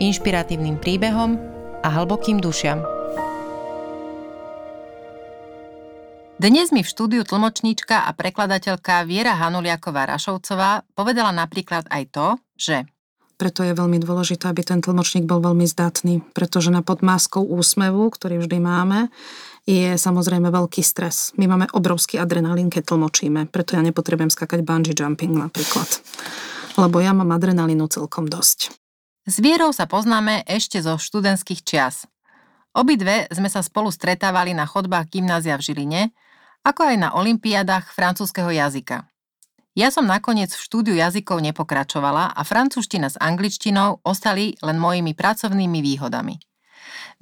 inšpiratívnym príbehom a hlbokým dušiam. Dnes mi v štúdiu tlmočníčka a prekladateľka Viera Hanuliaková-Rašovcová povedala napríklad aj to, že preto je veľmi dôležité, aby ten tlmočník bol veľmi zdatný, pretože na podmáskou úsmevu, ktorý vždy máme, je samozrejme veľký stres. My máme obrovský adrenalín, keď tlmočíme, preto ja nepotrebujem skakať bungee jumping napríklad. Lebo ja mám adrenalínu celkom dosť. S Vierou sa poznáme ešte zo študentských čias. Obidve sme sa spolu stretávali na chodbách gymnázia v Žiline ako aj na olympiádach francúzského jazyka. Ja som nakoniec v štúdiu jazykov nepokračovala a francúzština s angličtinou ostali len mojimi pracovnými výhodami.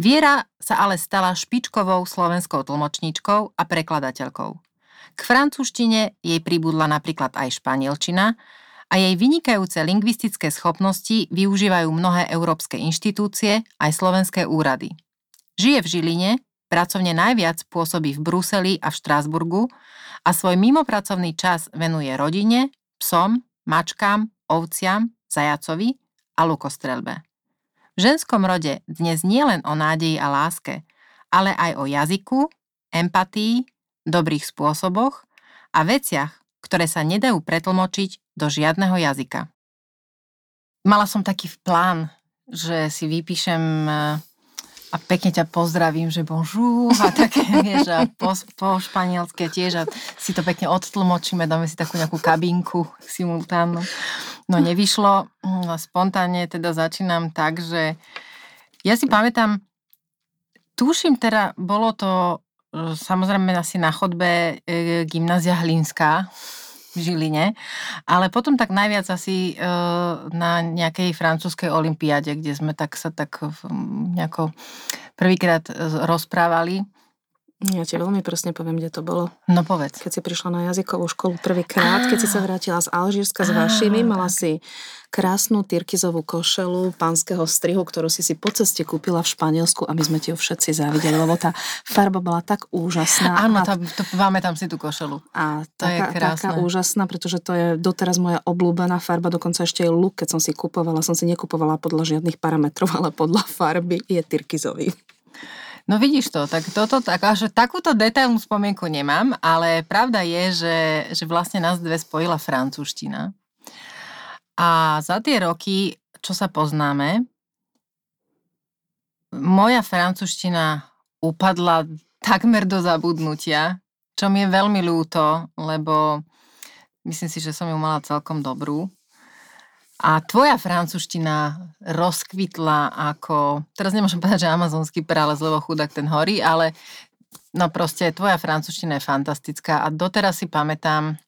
Viera sa ale stala špičkovou slovenskou tlmočníčkou a prekladateľkou. K francúzštine jej pribudla napríklad aj španielčina a jej vynikajúce lingvistické schopnosti využívajú mnohé európske inštitúcie aj slovenské úrady. Žije v Žiline Pracovne najviac pôsobí v Bruseli a v Štrásburgu a svoj mimopracovný čas venuje rodine, psom, mačkám, ovciam, zajacovi a lukostrelbe. V ženskom rode dnes nie len o nádeji a láske, ale aj o jazyku, empatii, dobrých spôsoboch a veciach, ktoré sa nedajú pretlmočiť do žiadneho jazyka. Mala som taký plán, že si vypíšem eh, a pekne ťa pozdravím, že bonjour a také, vieš, a po, po španielské tiež a si to pekne odtlmočíme, dáme si takú nejakú kabinku simultánnu. No nevyšlo, no, spontánne teda začínam tak, že ja si pamätám, tuším teda, bolo to e, samozrejme asi na chodbe e, gymnázia Hlinská, v Žiline, ale potom tak najviac asi e, na nejakej francúzskej olimpiáde, kde sme tak sa tak nejako prvýkrát e, rozprávali. Ja ti veľmi presne poviem, kde to bolo. No povedz. Keď si prišla na jazykovú školu prvýkrát, keď si sa vrátila z Alžírska s vašimi, mala si krásnu tyrkizovú košelu pánskeho strihu, ktorú si si po ceste kúpila v Španielsku a my sme ti ju všetci závideli, lebo tá farba bola tak úžasná. Áno, tá, to, máme tam si tú košelu. A to taká, je krásne. taká úžasná, pretože to je doteraz moja obľúbená farba, dokonca ešte aj luk, keď som si kupovala, som si nekupovala podľa žiadnych parametrov, ale podľa farby je tyrkizový. No vidíš to, tak toto, tak, až takúto detailnú spomienku nemám, ale pravda je, že, že vlastne nás dve spojila francúzština. A za tie roky, čo sa poznáme, moja francúzština upadla takmer do zabudnutia, čo mi je veľmi ľúto, lebo myslím si, že som ju mala celkom dobrú. A tvoja francúzština rozkvitla ako, teraz nemôžem povedať, že amazonský prales, lebo chudák ten horí, ale no proste tvoja francúzština je fantastická a doteraz si pamätám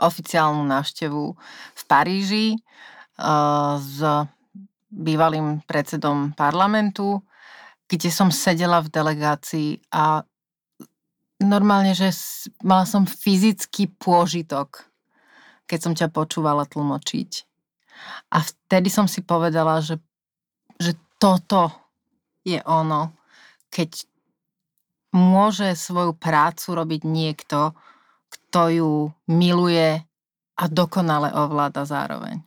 oficiálnu návštevu v Paríži uh, s bývalým predsedom parlamentu, kde som sedela v delegácii a normálne, že mala som fyzický pôžitok, keď som ťa počúvala tlmočiť a vtedy som si povedala, že, že toto je ono, keď môže svoju prácu robiť niekto, kto ju miluje a dokonale ovláda zároveň.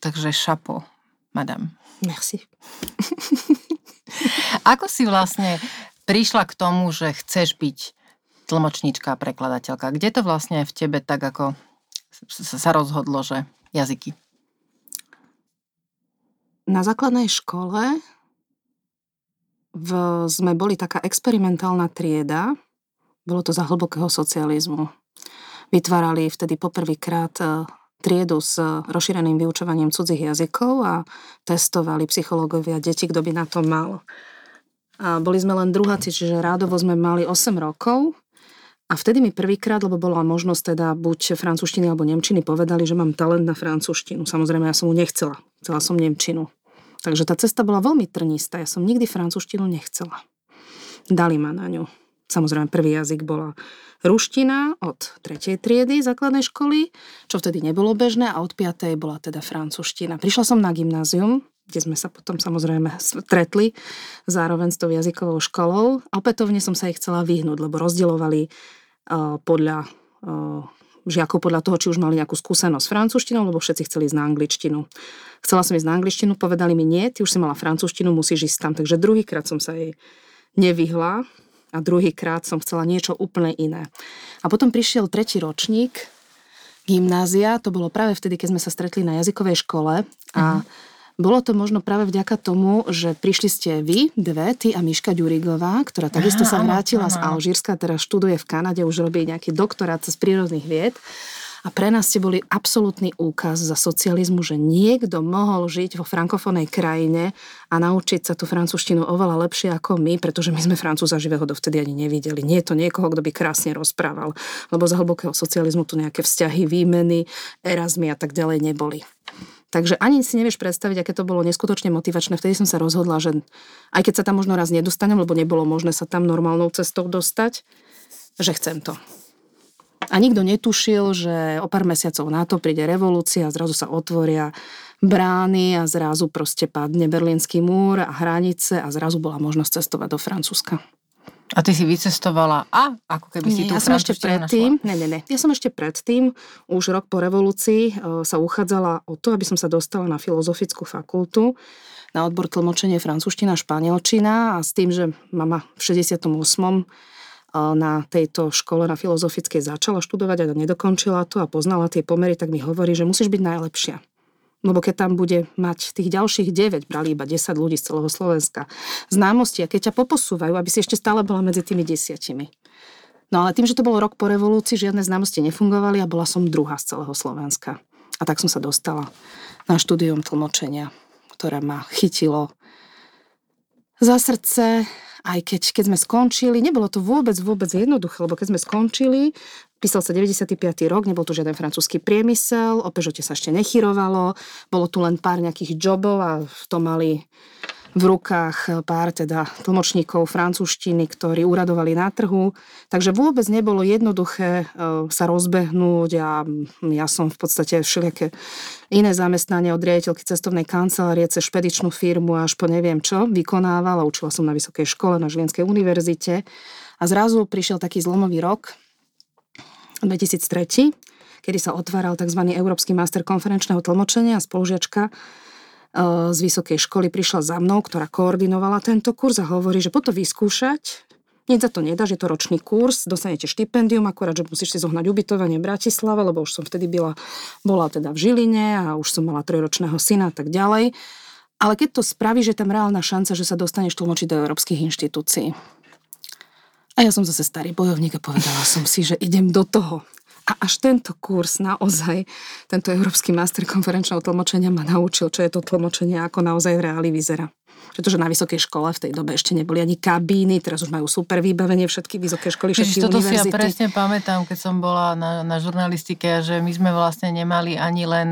Takže šapo, madam. Merci. Ako si vlastne prišla k tomu, že chceš byť tlmočníčka a prekladateľka? Kde to vlastne v tebe tak ako sa rozhodlo, že jazyky? Na základnej škole v, sme boli taká experimentálna trieda, bolo to za hlbokého socializmu. Vytvárali vtedy poprvýkrát e, triedu s rozšíreným vyučovaním cudzích jazykov a testovali psychológovia deti, kto by na to mal. A boli sme len druháci, čiže rádovo sme mali 8 rokov a vtedy mi prvýkrát, lebo bola možnosť teda buď francúzštiny alebo nemčiny, povedali, že mám talent na francúzštinu. Samozrejme, ja som mu nechcela. Chcela som nemčinu Takže tá cesta bola veľmi trnistá. Ja som nikdy francúzštinu nechcela. Dali ma na ňu. Samozrejme, prvý jazyk bola ruština od tretej triedy základnej školy, čo vtedy nebolo bežné a od piatej bola teda francúzština. Prišla som na gymnázium, kde sme sa potom samozrejme stretli zároveň s tou jazykovou školou. Opätovne som sa ich chcela vyhnúť, lebo rozdielovali uh, podľa uh, žiakov podľa toho, či už mali nejakú skúsenosť s francúzštinou, lebo všetci chceli ísť na angličtinu. Chcela som ísť na angličtinu, povedali mi nie, ty už si mala francúzštinu, musíš ísť tam. Takže druhýkrát som sa jej nevyhla a druhýkrát som chcela niečo úplne iné. A potom prišiel tretí ročník gymnázia, to bolo práve vtedy, keď sme sa stretli na jazykovej škole a uh-huh bolo to možno práve vďaka tomu, že prišli ste vy, dve, ty a Miška Ďurigová, ktorá takisto sa vrátila z Alžírska, teraz študuje v Kanade, už robí nejaký doktorát z prírodných vied. A pre nás ste boli absolútny úkaz za socializmu, že niekto mohol žiť vo frankofónej krajine a naučiť sa tú francúzštinu oveľa lepšie ako my, pretože my sme francúza živého dovtedy ani nevideli. Nie je to niekoho, kto by krásne rozprával, lebo za hlbokého socializmu tu nejaké vzťahy, výmeny, erazmy a tak ďalej neboli. Takže ani si nevieš predstaviť, aké to bolo neskutočne motivačné. Vtedy som sa rozhodla, že aj keď sa tam možno raz nedostanem, lebo nebolo možné sa tam normálnou cestou dostať, že chcem to. A nikto netušil, že o pár mesiacov na to príde revolúcia, zrazu sa otvoria brány a zrazu proste padne berlínsky múr a hranice a zrazu bola možnosť cestovať do Francúzska. A ty si vycestovala a ako keby si nie, tú ja som ešte predtým, ne, ne, ne, ja som ešte predtým, už rok po revolúcii, e, sa uchádzala o to, aby som sa dostala na filozofickú fakultu, na odbor tlmočenie francúzština, španielčina a s tým, že mama v 68 e, na tejto škole na filozofickej začala študovať a nedokončila to a poznala tie pomery, tak mi hovorí, že musíš byť najlepšia. Lebo keď tam bude mať tých ďalších 9, brali iba 10 ľudí z celého Slovenska, známosti a keď ťa poposúvajú, aby si ešte stále bola medzi tými desiatimi. No ale tým, že to bolo rok po revolúcii, žiadne známosti nefungovali a bola som druhá z celého Slovenska. A tak som sa dostala na štúdium tlmočenia, ktoré ma chytilo za srdce, aj keď, keď sme skončili, nebolo to vôbec, vôbec jednoduché, lebo keď sme skončili, Písal sa 95. rok, nebol tu žiaden francúzsky priemysel, o Peugeote sa ešte nechyrovalo, bolo tu len pár nejakých jobov a to mali v rukách pár teda tlmočníkov francúzštiny, ktorí uradovali na trhu. Takže vôbec nebolo jednoduché e, sa rozbehnúť a ja som v podstate všelijaké iné zamestnanie od riaditeľky cestovnej kancelárie cez špedičnú firmu až po neviem čo vykonávala. Učila som na vysokej škole, na Žilinskej univerzite. A zrazu prišiel taký zlomový rok, 2003, kedy sa otváral tzv. Európsky master konferenčného tlmočenia a spolužiačka e, z vysokej školy prišla za mnou, ktorá koordinovala tento kurz a hovorí, že po to vyskúšať, nič za to nedá, že je to ročný kurz, dostanete štipendium, akorát, že musíš si zohnať ubytovanie v Bratislave, lebo už som vtedy byla, bola teda v Žiline a už som mala trojročného syna a tak ďalej. Ale keď to spraví, že je tam reálna šanca, že sa dostaneš tlmočiť do európskych inštitúcií. A ja som zase starý bojovník a povedala som si, že idem do toho. A až tento kurz naozaj, tento Európsky master konferenčného tlmočenia ma naučil, čo je to tlmočenie, ako naozaj v reáli vyzerá pretože na vysokej škole v tej dobe ešte neboli ani kabíny, teraz už majú super vybavenie všetky vysoké školy, všetky Ježiš, toto univerzity. si ja presne pamätám, keď som bola na, na žurnalistike, že my sme vlastne nemali ani len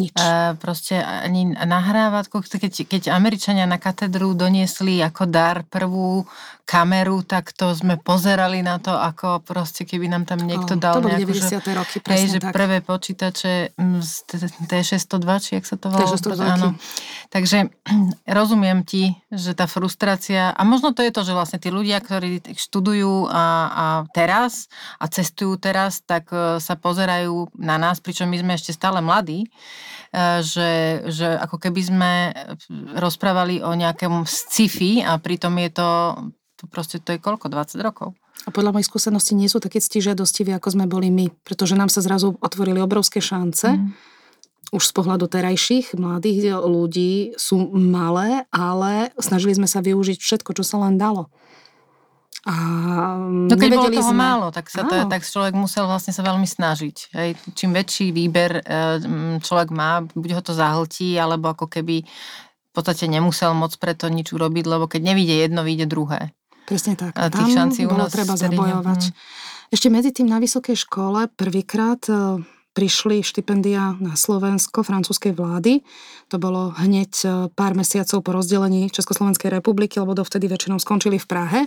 nič. Uh, proste ani nahrávať, keď, keď Američania na katedru doniesli ako dar prvú kameru, tak to sme pozerali na to, ako proste keby nám tam niekto dal oh, to nejakú, 90. Že, roky, hej, že tak. prvé počítače mm, z T602, či jak sa to volá? T602. Áno. Takže rozumiem ti, že tá frustrácia, a možno to je to, že vlastne tí ľudia, ktorí študujú a, a teraz a cestujú teraz, tak e, sa pozerajú na nás, pričom my sme ešte stále mladí, E, že, že ako keby sme rozprávali o nejakom sci-fi a pritom je to, to proste to je koľko, 20 rokov. A podľa mojich skúseností nie sú také ctižiadostiví, ako sme boli my, pretože nám sa zrazu otvorili obrovské šance. Mm. Už z pohľadu terajších mladých ľudí sú malé, ale snažili sme sa využiť všetko, čo sa len dalo. A no keď bolo toho sme... málo, tak, sa to, tak človek musel vlastne sa veľmi snažiť. Hej. Čím väčší výber e, človek má, buď ho to zahltí, alebo ako keby v podstate nemusel moc preto nič urobiť, lebo keď nevíde jedno, vyjde druhé. Presne tak. A tých Tam šancí u nás treba zabojovať. Ešte medzi tým na vysokej škole prvýkrát e, prišli štipendia na Slovensko francúzskej vlády. To bolo hneď e, pár mesiacov po rozdelení Československej republiky, lebo dovtedy väčšinou skončili v Prahe.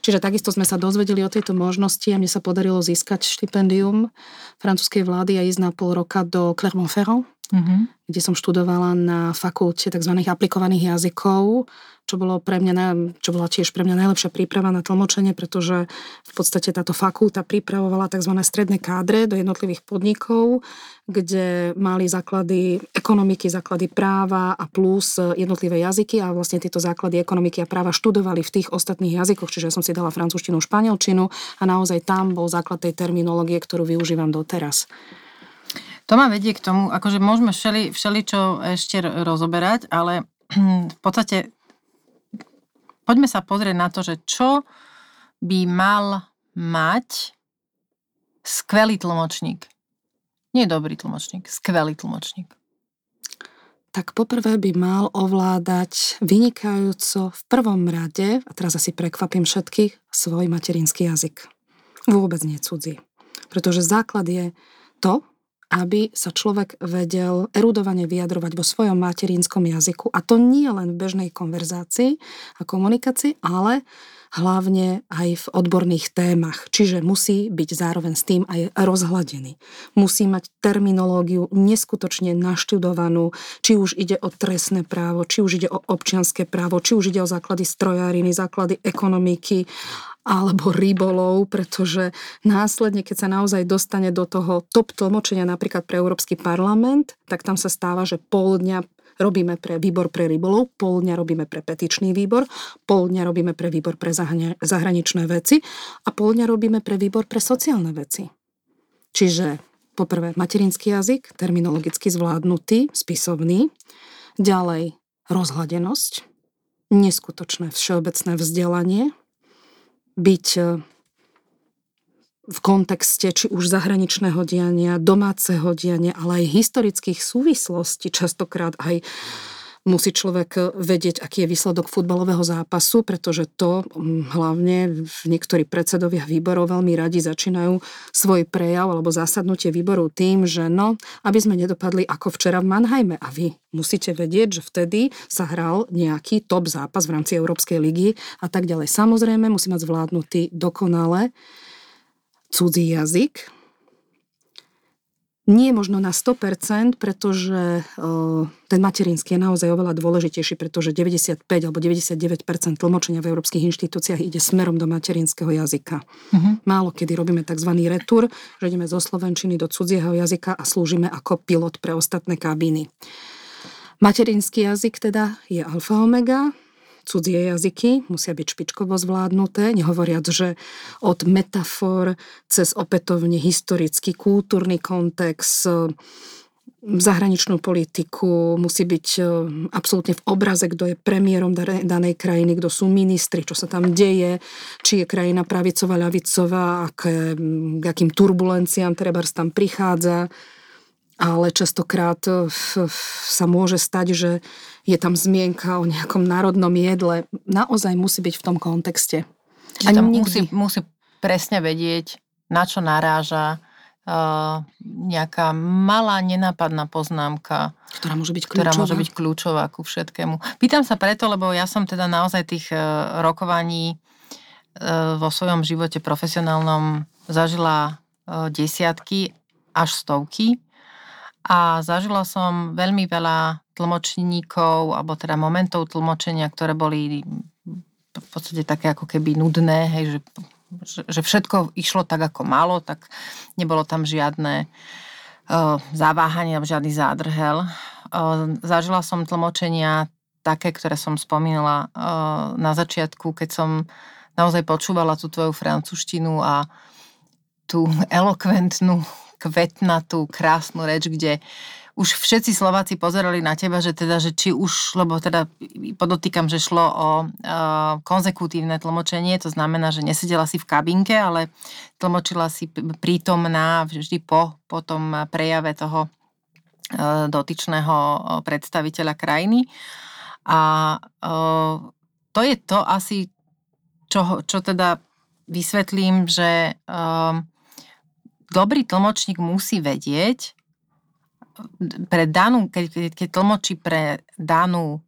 Čiže takisto sme sa dozvedeli o tejto možnosti a mne sa podarilo získať štipendium francúzskej vlády a ísť na pol roka do Clermont-Ferrand, mm-hmm. kde som študovala na fakulte tzv. aplikovaných jazykov čo bolo pre mňa, čo bola tiež pre mňa najlepšia príprava na tlmočenie, pretože v podstate táto fakulta pripravovala tzv. stredné kádre do jednotlivých podnikov, kde mali základy ekonomiky, základy práva a plus jednotlivé jazyky a vlastne tieto základy ekonomiky a práva študovali v tých ostatných jazykoch, čiže ja som si dala francúzštinu, španielčinu a naozaj tam bol základ tej terminológie, ktorú využívam doteraz. To ma vedie k tomu, akože môžeme všeli, čo ešte rozoberať, ale v podstate poďme sa pozrieť na to, že čo by mal mať skvelý tlmočník. Nie dobrý tlmočník, skvelý tlmočník. Tak poprvé by mal ovládať vynikajúco v prvom rade, a teraz asi prekvapím všetkých, svoj materinský jazyk. Vôbec nie cudzí. Pretože základ je to, aby sa človek vedel erudovane vyjadrovať vo svojom materinskom jazyku. A to nie len v bežnej konverzácii a komunikácii, ale hlavne aj v odborných témach. Čiže musí byť zároveň s tým aj rozhladený. Musí mať terminológiu neskutočne naštudovanú, či už ide o trestné právo, či už ide o občianské právo, či už ide o základy strojáriny, základy ekonomiky alebo rybolov, pretože následne, keď sa naozaj dostane do toho top tlmočenia napríklad pre Európsky parlament, tak tam sa stáva, že pol dňa robíme pre výbor pre rybolov, pol dňa robíme pre petičný výbor, pol dňa robíme pre výbor pre zahraničné veci a pol dňa robíme pre výbor pre sociálne veci. Čiže poprvé materinský jazyk, terminologicky zvládnutý, spisovný, ďalej rozhladenosť, neskutočné všeobecné vzdelanie, byť e, v kontexte či už zahraničného diania, domáceho diania, ale aj historických súvislostí, častokrát aj musí človek vedieť, aký je výsledok futbalového zápasu, pretože to hlavne niektorí predsedovia výborov veľmi radi začínajú svoj prejav alebo zasadnutie výboru tým, že no, aby sme nedopadli ako včera v Mannheime. A vy musíte vedieť, že vtedy sa hral nejaký top zápas v rámci Európskej ligy a tak ďalej. Samozrejme, musí mať zvládnutý dokonale cudzí jazyk, nie možno na 100%, pretože ten materinský je naozaj oveľa dôležitejší, pretože 95 alebo 99% tlmočenia v európskych inštitúciách ide smerom do materinského jazyka. Uh-huh. Málo kedy robíme tzv. retur, že ideme zo slovenčiny do cudzieho jazyka a slúžime ako pilot pre ostatné kabíny. Materinský jazyk teda je alfa omega, cudzie jazyky musia byť špičkovo zvládnuté, nehovoriac, že od metafor cez opätovne historický, kultúrny kontext, zahraničnú politiku, musí byť e, absolútne v obraze, kto je premiérom danej krajiny, kto sú ministri, čo sa tam deje, či je krajina pravicová, ľavicová, aké, k akým turbulenciám treba tam prichádza. Ale častokrát e, sa môže stať, že je tam zmienka o nejakom národnom jedle. Naozaj musí byť v tom kontexte. Čiže tam musí, musí presne vedieť, na čo naráža, uh, nejaká malá nenápadná poznámka, ktorá môže byť kľúčová. Ktorá môže byť kľúčová ku všetkému. Pýtam sa preto, lebo ja som teda naozaj tých uh, rokovaní uh, vo svojom živote profesionálnom zažila desiatky až stovky a zažila som veľmi veľa tlmočníkov, alebo teda momentov tlmočenia, ktoré boli v podstate také ako keby nudné, hej, že, že všetko išlo tak, ako malo, tak nebolo tam žiadne uh, zaváhanie žiadny zádrhel. Uh, zažila som tlmočenia také, ktoré som spomínala uh, na začiatku, keď som naozaj počúvala tú tvoju francúzštinu a tú elokventnú kvetnatú, krásnu reč, kde už všetci Slováci pozerali na teba, že teda, že či už, lebo teda podotýkam, že šlo o uh, konzekutívne tlmočenie, to znamená, že nesedela si v kabinke, ale tlmočila si prítomná vždy po, po tom prejave toho uh, dotyčného predstaviteľa krajiny. A uh, to je to asi, čo, čo teda vysvetlím, že uh, dobrý tlmočník musí vedieť, pre danú, keď, keď tlmočí pre danú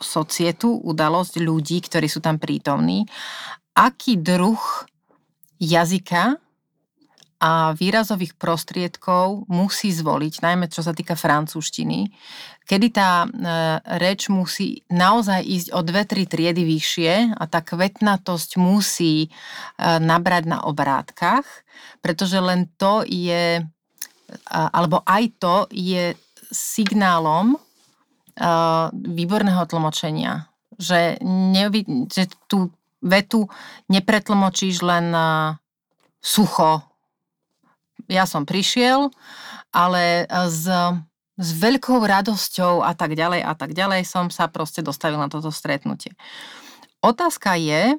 societu, udalosť ľudí, ktorí sú tam prítomní, aký druh jazyka a výrazových prostriedkov musí zvoliť, najmä čo sa týka francúzštiny, kedy tá e, reč musí naozaj ísť o dve, tri triedy vyššie a tá kvetnatosť musí e, nabrať na obrátkach, pretože len to je, alebo aj to je signálom e, výborného tlmočenia. Že, nevy, že tú vetu nepretlmočíš len sucho, ja som prišiel, ale s, s veľkou radosťou a tak ďalej a tak ďalej som sa proste dostavil na toto stretnutie. Otázka je,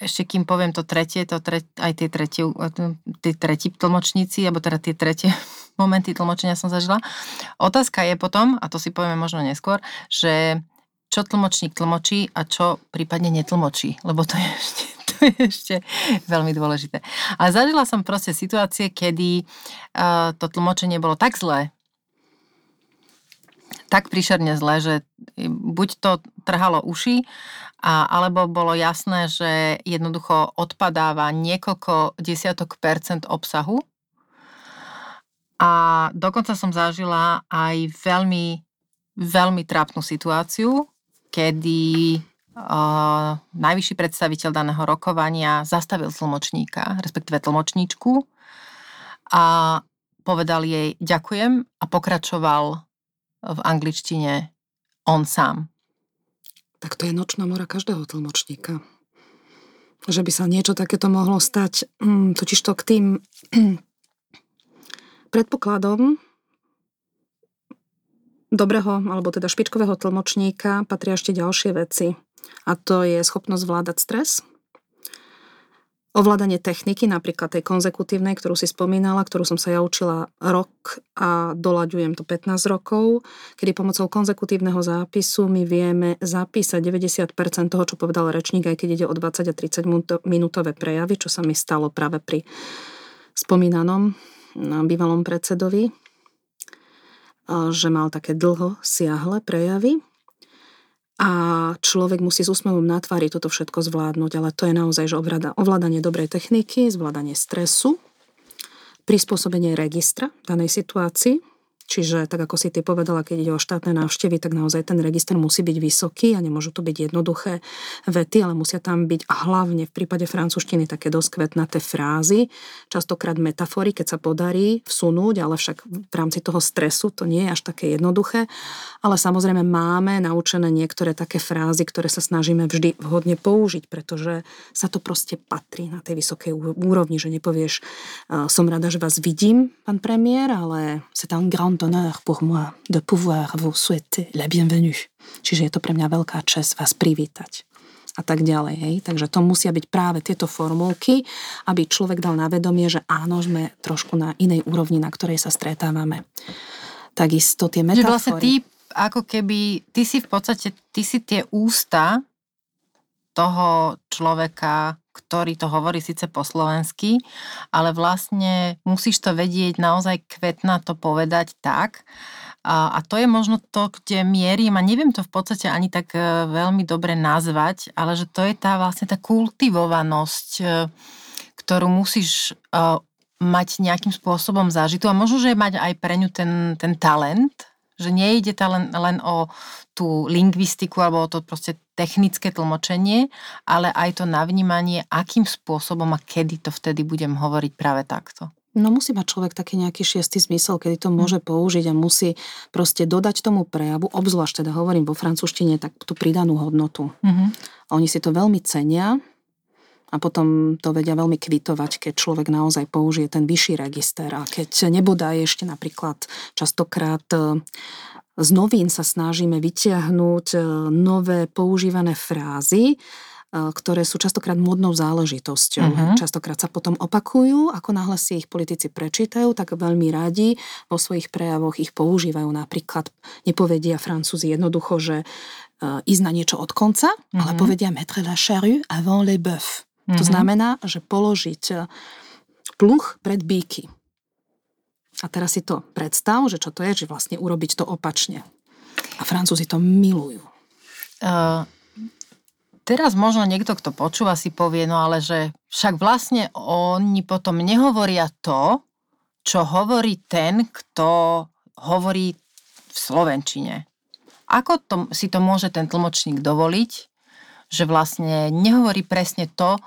ešte kým poviem to tretie, to tre, aj tie tretie, tie tretí tlmočníci, alebo teda tie tretie momenty tlmočenia som zažila. Otázka je potom, a to si povieme možno neskôr, že čo tlmočník tlmočí a čo prípadne netlmočí, lebo to je ešte to je ešte veľmi dôležité. Ale zažila som proste situácie, kedy uh, to tlmočenie bolo tak zlé, tak príšerne zlé, že buď to trhalo uši, a, alebo bolo jasné, že jednoducho odpadáva niekoľko desiatok percent obsahu. A dokonca som zažila aj veľmi, veľmi trápnu situáciu, kedy uh, najvyšší predstaviteľ daného rokovania zastavil tlmočníka, respektíve tlmočníčku a povedal jej ďakujem a pokračoval v angličtine on sám. Tak to je nočná mora každého tlmočníka. Že by sa niečo takéto mohlo stať. Mm, totiž to k tým predpokladom dobrého, alebo teda špičkového tlmočníka patria ešte ďalšie veci a to je schopnosť vládať stres, ovládanie techniky, napríklad tej konzekutívnej, ktorú si spomínala, ktorú som sa ja učila rok a dolaďujem to 15 rokov, kedy pomocou konzekutívneho zápisu my vieme zapísať 90% toho, čo povedal rečník, aj keď ide o 20 a 30 minútové prejavy, čo sa mi stalo práve pri spomínanom bývalom predsedovi, že mal také dlho siahle prejavy a človek musí s úsmevom na tvári toto všetko zvládnuť, ale to je naozaj že ovládanie dobrej techniky, zvládanie stresu, prispôsobenie registra danej situácii, Čiže tak ako si ty povedala, keď ide o štátne návštevy, tak naozaj ten register musí byť vysoký a nemôžu to byť jednoduché vety, ale musia tam byť a hlavne v prípade francúzštiny také doskvetnaté frázy, častokrát metafory, keď sa podarí vsunúť, ale však v rámci toho stresu to nie je až také jednoduché. Ale samozrejme máme naučené niektoré také frázy, ktoré sa snažíme vždy vhodne použiť, pretože sa to proste patrí na tej vysokej úrovni, že nepovieš, som rada, že vás vidím, pán premiér, ale c'est un grand honneur pour moi de pouvoir vous souhaiter la bienvenue. Čiže je to pre mňa veľká čest vás privítať a tak ďalej. Hej. Takže to musia byť práve tieto formulky, aby človek dal na vedomie, že áno, sme trošku na inej úrovni, na ktorej sa stretávame. Takisto tie metafory. Že vlastne ty, ako keby, ty si v podstate, ty si tie ústa toho človeka, ktorý to hovorí síce po slovensky, ale vlastne musíš to vedieť naozaj kvetna to povedať tak. A, a to je možno to, kde mierim, a neviem to v podstate ani tak e, veľmi dobre nazvať, ale že to je tá vlastne tá kultivovanosť, e, ktorú musíš e, mať nejakým spôsobom zažitú a možno, že mať aj pre ňu ten, ten talent, že nejde to len, len o tú lingvistiku alebo o to proste technické tlmočenie, ale aj to navnímanie, akým spôsobom a kedy to vtedy budem hovoriť práve takto. No musí mať človek taký nejaký šiestý zmysel, kedy to hm. môže použiť a musí proste dodať tomu prejavu, obzvlášť teda hovorím vo francúzštine, tak tú pridanú hodnotu. Mm-hmm. Oni si to veľmi cenia a potom to vedia veľmi kvitovať, keď človek naozaj použije ten vyšší register a keď nebodá ešte napríklad častokrát e, z novín sa snažíme vytiahnuť e, nové používané frázy, e, ktoré sú častokrát modnou záležitosťou. Uh-huh. Častokrát sa potom opakujú, ako náhle si ich politici prečítajú, tak veľmi radi vo svojich prejavoch ich používajú. Napríklad nepovedia Francúzi jednoducho, že ísť na niečo od konca, uh-huh. ale povedia mettre la charrue avant les bœufs Mm-hmm. To znamená, že položiť e, pluch pred bíky. A teraz si to predstav, že čo to je, že vlastne urobiť to opačne. A Francúzi to milujú. Uh, teraz možno niekto, kto počúva, si povie, no ale že však vlastne oni potom nehovoria to, čo hovorí ten, kto hovorí v Slovenčine. Ako to, si to môže ten tlmočník dovoliť, že vlastne nehovorí presne to,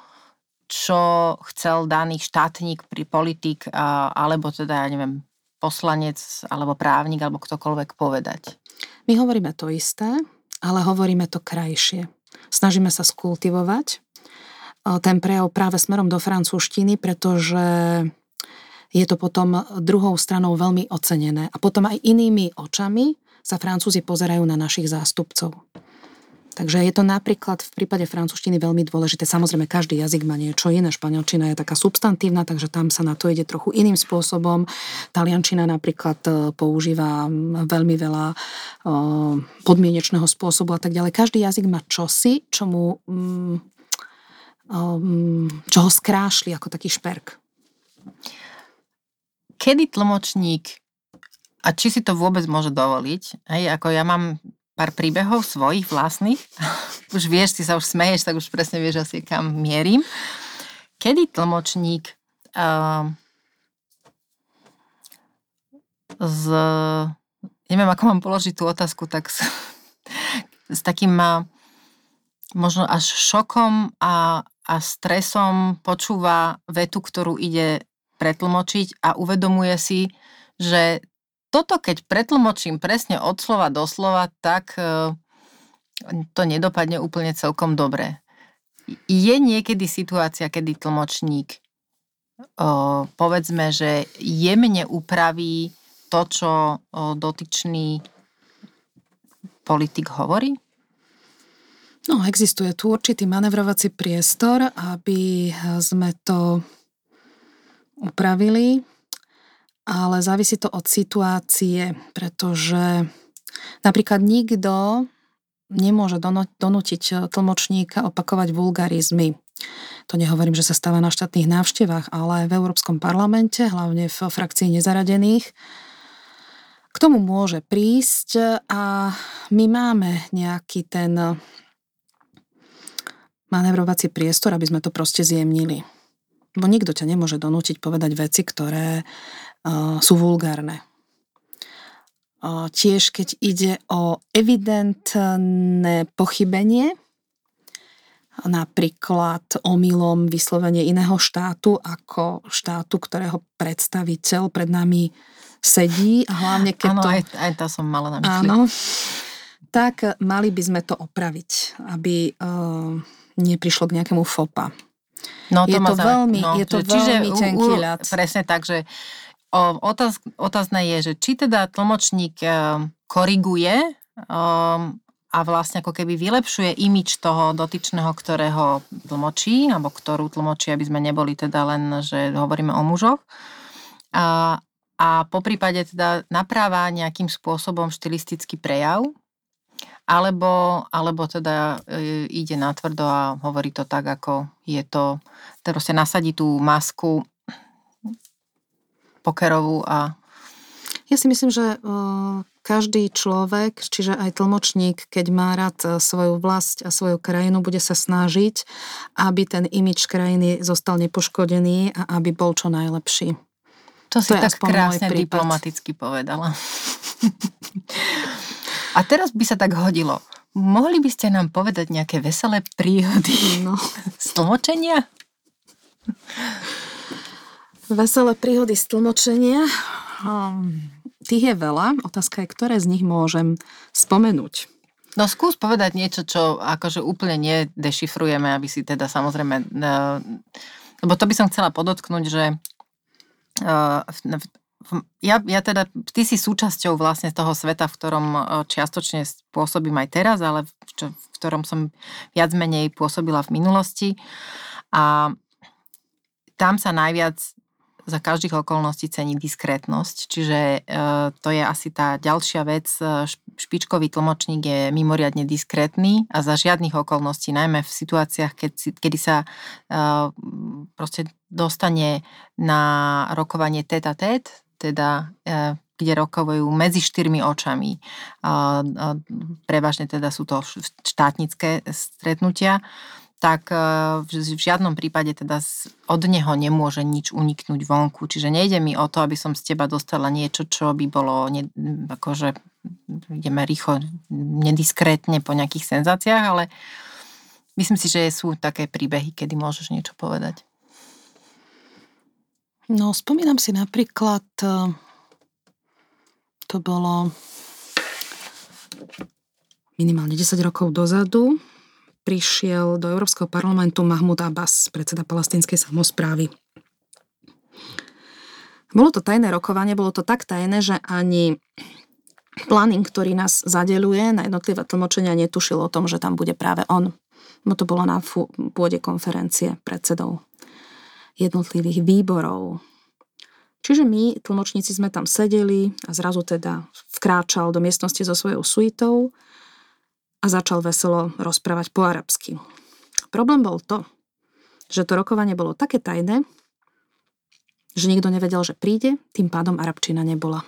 čo chcel daný štátnik, pri politik, alebo teda, ja neviem, poslanec, alebo právnik, alebo ktokoľvek povedať. My hovoríme to isté, ale hovoríme to krajšie. Snažíme sa skultivovať ten prejav práve smerom do francúzštiny, pretože je to potom druhou stranou veľmi ocenené. A potom aj inými očami sa Francúzi pozerajú na našich zástupcov. Takže je to napríklad v prípade francúzštiny veľmi dôležité. Samozrejme, každý jazyk má niečo iné. Španielčina je taká substantívna, takže tam sa na to ide trochu iným spôsobom. Taliančina napríklad e, používa veľmi veľa e, podmienečného spôsobu a tak ďalej. Každý jazyk má čosi, čo mu, mm, čo ho skrášli ako taký šperk. Kedy tlmočník a či si to vôbec môže dovoliť, hej, ako ja mám pár príbehov svojich vlastných. už vieš, ty sa už smeješ, tak už presne vieš asi kam mierim. Kedy tlmočník uh, z... Neviem, ako mám položiť tú otázku, tak s, s takým uh, možno až šokom a, a stresom počúva vetu, ktorú ide pretlmočiť a uvedomuje si, že toto keď pretlmočím presne od slova do slova, tak e, to nedopadne úplne celkom dobre. Je niekedy situácia, kedy tlmočník povedzme, že jemne upraví to, čo dotyčný politik hovorí? No, existuje tu určitý manevrovací priestor, aby sme to upravili ale závisí to od situácie, pretože napríklad nikto nemôže donútiť tlmočníka opakovať vulgarizmy. To nehovorím, že sa stáva na štátnych návštevách, ale v Európskom parlamente, hlavne v frakcii nezaradených, k tomu môže prísť a my máme nejaký ten manevrovací priestor, aby sme to proste zjemnili. Bo nikto ťa nemôže donútiť povedať veci, ktoré sú vulgárne. Tiež keď ide o evidentné pochybenie, napríklad omylom vyslovenie iného štátu ako štátu, ktorého predstaviteľ pred nami sedí a hlavne keď áno, to... aj, aj to som mala na mysli. Áno, tak mali by sme to opraviť, aby uh, neprišlo k nejakému fopa. No, to je, to veľmi, no, je to čiže veľmi tenký ľad. Presne tak, že Otáz, otázne je, že či teda tlmočník e, koriguje um, a vlastne ako keby vylepšuje imič toho dotyčného, ktorého tlmočí, alebo ktorú tlmočí, aby sme neboli teda len, že hovoríme o mužoch. A, a po prípade teda napráva nejakým spôsobom štilistický prejav, alebo, alebo teda e, ide natvrdo a hovorí to tak, ako je to, teda proste nasadí tú masku pokerovú a... Ja si myslím, že každý človek, čiže aj tlmočník, keď má rád e, svoju vlast a svoju krajinu, bude sa snažiť, aby ten imič krajiny zostal nepoškodený a aby bol čo najlepší. To si to tak krásne diplomaticky povedala. a teraz by sa tak hodilo. Mohli by ste nám povedať nejaké veselé príhody no. z tlmočenia? Veselé príhody z tlmočenia. Um, tých je veľa. Otázka je, ktoré z nich môžem spomenúť. No skús povedať niečo, čo akože úplne nedešifrujeme, aby si teda samozrejme... Uh, lebo to by som chcela podotknúť, že uh, ja, ja teda, ty si súčasťou vlastne toho sveta, v ktorom uh, čiastočne pôsobím aj teraz, ale v, čo, v ktorom som viac menej pôsobila v minulosti. A tam sa najviac za každých okolností cení diskrétnosť, čiže e, to je asi tá ďalšia vec, e, špičkový tlmočník je mimoriadne diskrétny a za žiadnych okolností, najmä v situáciách, keď, kedy sa uh, proste dostane na rokovanie teta tet, teda kde rokovajú medzi štyrmi očami. Prevažne teda sú to štátnické stretnutia tak v žiadnom prípade teda od neho nemôže nič uniknúť vonku. Čiže nejde mi o to, aby som z teba dostala niečo, čo by bolo ne, akože ideme rýchlo, nediskrétne po nejakých senzáciách, ale myslím si, že sú také príbehy, kedy môžeš niečo povedať. No, spomínam si napríklad, e, to bolo minimálne 10 rokov dozadu, prišiel do Európskeho parlamentu Mahmud Abbas, predseda palestinskej samozprávy. Bolo to tajné rokovanie, bolo to tak tajné, že ani planning, ktorý nás zadeluje na jednotlivé tlmočenia, netušil o tom, že tam bude práve on. No to bolo na pôde konferencie predsedov jednotlivých výborov. Čiže my, tlmočníci, sme tam sedeli a zrazu teda vkráčal do miestnosti so svojou suitou a začal veselo rozprávať po arabsky. Problém bol to, že to rokovanie bolo také tajné, že nikto nevedel, že príde, tým pádom arabčina nebola.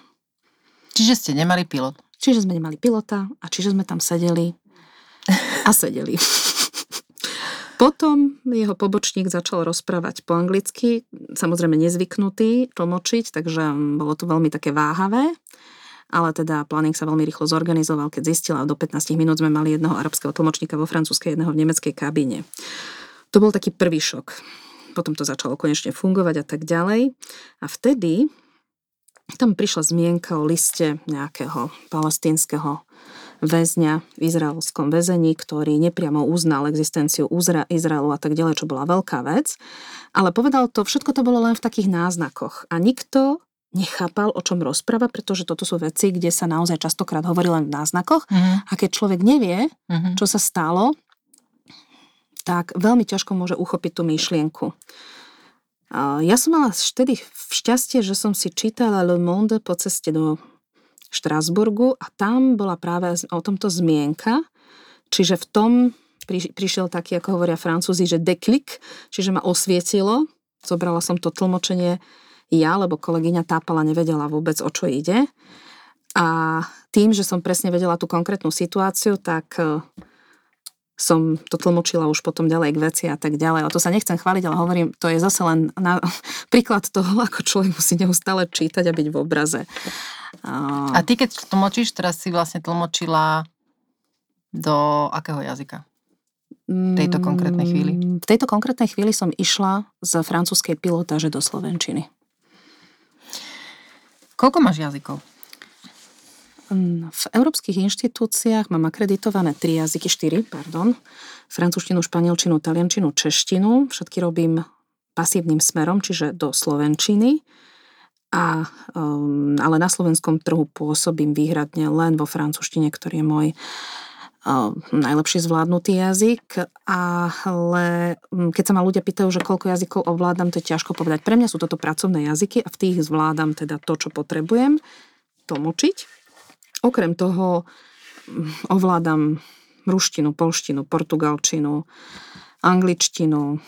Čiže ste nemali pilot. Čiže sme nemali pilota a čiže sme tam sedeli a sedeli. Potom jeho pobočník začal rozprávať po anglicky, samozrejme nezvyknutý tlmočiť, takže bolo to veľmi také váhavé ale teda planning sa veľmi rýchlo zorganizoval, keď zistila, a do 15 minút sme mali jedného arabského tlmočníka vo francúzskej, jedného v nemeckej kabíne. To bol taký prvý šok. Potom to začalo konečne fungovať a tak ďalej. A vtedy tam prišla zmienka o liste nejakého palestínskeho väzňa v izraelskom väzení, ktorý nepriamo uznal existenciu Izraelu a tak ďalej, čo bola veľká vec. Ale povedal to, všetko to bolo len v takých náznakoch. A nikto nechápal, o čom rozpráva, pretože toto sú veci, kde sa naozaj častokrát hovorí len v náznakoch. Uh-huh. A keď človek nevie, uh-huh. čo sa stalo, tak veľmi ťažko môže uchopiť tú myšlienku. Ja som mala vtedy šťastie, že som si čítala Le Monde po ceste do Štrásburgu a tam bola práve o tomto zmienka, čiže v tom prišiel taký, ako hovoria francúzi, že deklik, čiže ma osvietilo, zobrala som to tlmočenie ja, lebo kolegyňa tápala, nevedela vôbec, o čo ide. A tým, že som presne vedela tú konkrétnu situáciu, tak e, som to tlmočila už potom ďalej k veci a tak ďalej. A to sa nechcem chváliť, ale hovorím, to je zase len na, príklad toho, ako človek musí neustále čítať a byť v obraze. A ty keď tlmočíš, teraz si vlastne tlmočila do akého jazyka? V tejto konkrétnej chvíli? Mm, v tejto konkrétnej chvíli som išla z francúzskej pilotáže do slovenčiny. Koľko máš jazykov? V európskych inštitúciách mám akreditované tri jazyky, štyri, pardon. Francúzštinu, španielčinu, taliančinu, češtinu. Všetky robím pasívnym smerom, čiže do slovenčiny. A, um, ale na slovenskom trhu pôsobím výhradne len vo francúzštine, ktorý je môj najlepšie zvládnutý jazyk, ale mm, keď sa ma ľudia pýtajú, že koľko jazykov ovládam, to je ťažko povedať. Pre mňa sú toto pracovné jazyky a v tých zvládam teda to, čo potrebujem tlmočiť. Okrem toho mm, ovládam ruštinu, polštinu, portugalčinu, angličtinu,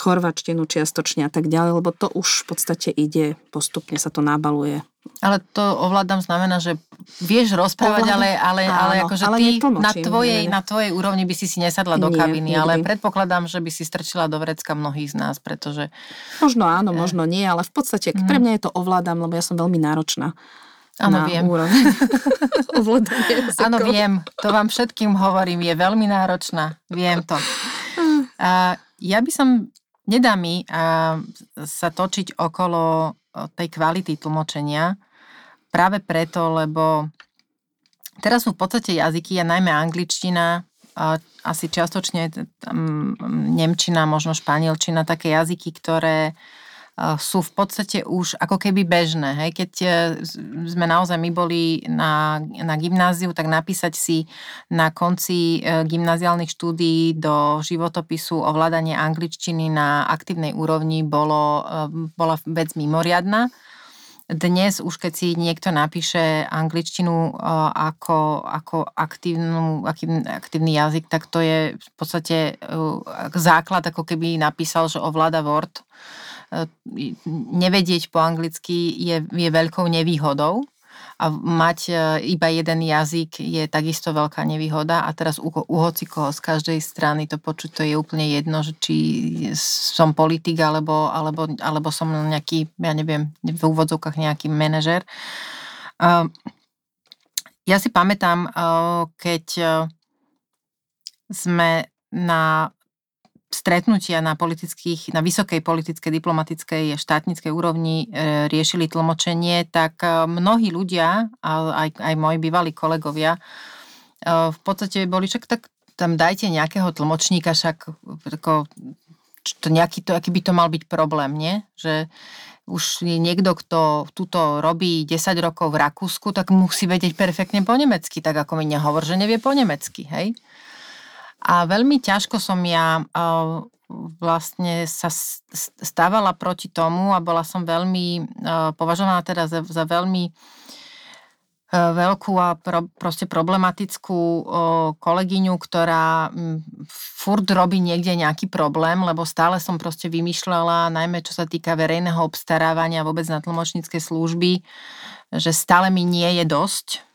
chorvačtinu čiastočne a tak ďalej, lebo to už v podstate ide, postupne sa to nabaluje. Ale to ovládam znamená, že vieš rozprávať, ovládam, ale, ale, áno, ale akože ale ty na tvojej, na tvojej úrovni by si si nesadla do Nie, kabiny, nikdy. ale predpokladám, že by si strčila do vrecka mnohých z nás, pretože... Možno áno, možno nie, ale v podstate mm. pre mňa je to ovládam, lebo ja som veľmi náročná. Áno, viem. Áno, viem. To vám všetkým hovorím. Je veľmi náročná. Viem to. A ja by som nedá mi sa točiť okolo tej kvality tlmočenia práve preto, lebo teraz sú v podstate jazyky a najmä angličtina, asi čiastočne nemčina, možno španielčina, také jazyky, ktoré sú v podstate už ako keby bežné. Hej? Keď e, sme naozaj my boli na, na gymnáziu, tak napísať si na konci e, gymnáziálnych štúdií do životopisu ovládanie angličtiny na aktívnej úrovni bolo, e, bola vec mimoriadná dnes už keď si niekto napíše angličtinu ako, ako aktívnu, aktívny jazyk, tak to je v podstate základ, ako keby napísal, že ovláda Word. Nevedieť po anglicky je, je veľkou nevýhodou a mať e, iba jeden jazyk je takisto veľká nevýhoda a teraz u, u hocikoho z každej strany to počuť, to je úplne jedno, že či som politik alebo, alebo, alebo som nejaký, ja neviem, v úvodzovkách nejaký manažer. Ja si pamätám, e, keď e, sme na stretnutia na politických, na vysokej politickej, diplomatickej, štátnickej úrovni e, riešili tlmočenie, tak e, mnohí ľudia, aj, aj moji bývalí kolegovia, e, v podstate boli, však tak tam dajte nejakého tlmočníka, však ako, to nejaký to, aký by to mal byť problém, nie? Že už niekto, kto túto robí 10 rokov v Rakúsku, tak musí vedieť perfektne po nemecky, tak ako mi nehovor, že nevie po nemecky, hej? A veľmi ťažko som ja vlastne sa stávala proti tomu a bola som veľmi považovaná teda za, za veľmi veľkú a pro, proste problematickú kolegyňu, ktorá furt robí niekde nejaký problém, lebo stále som proste vymýšľala, najmä čo sa týka verejného obstarávania vôbec na tlmočnícke služby, že stále mi nie je dosť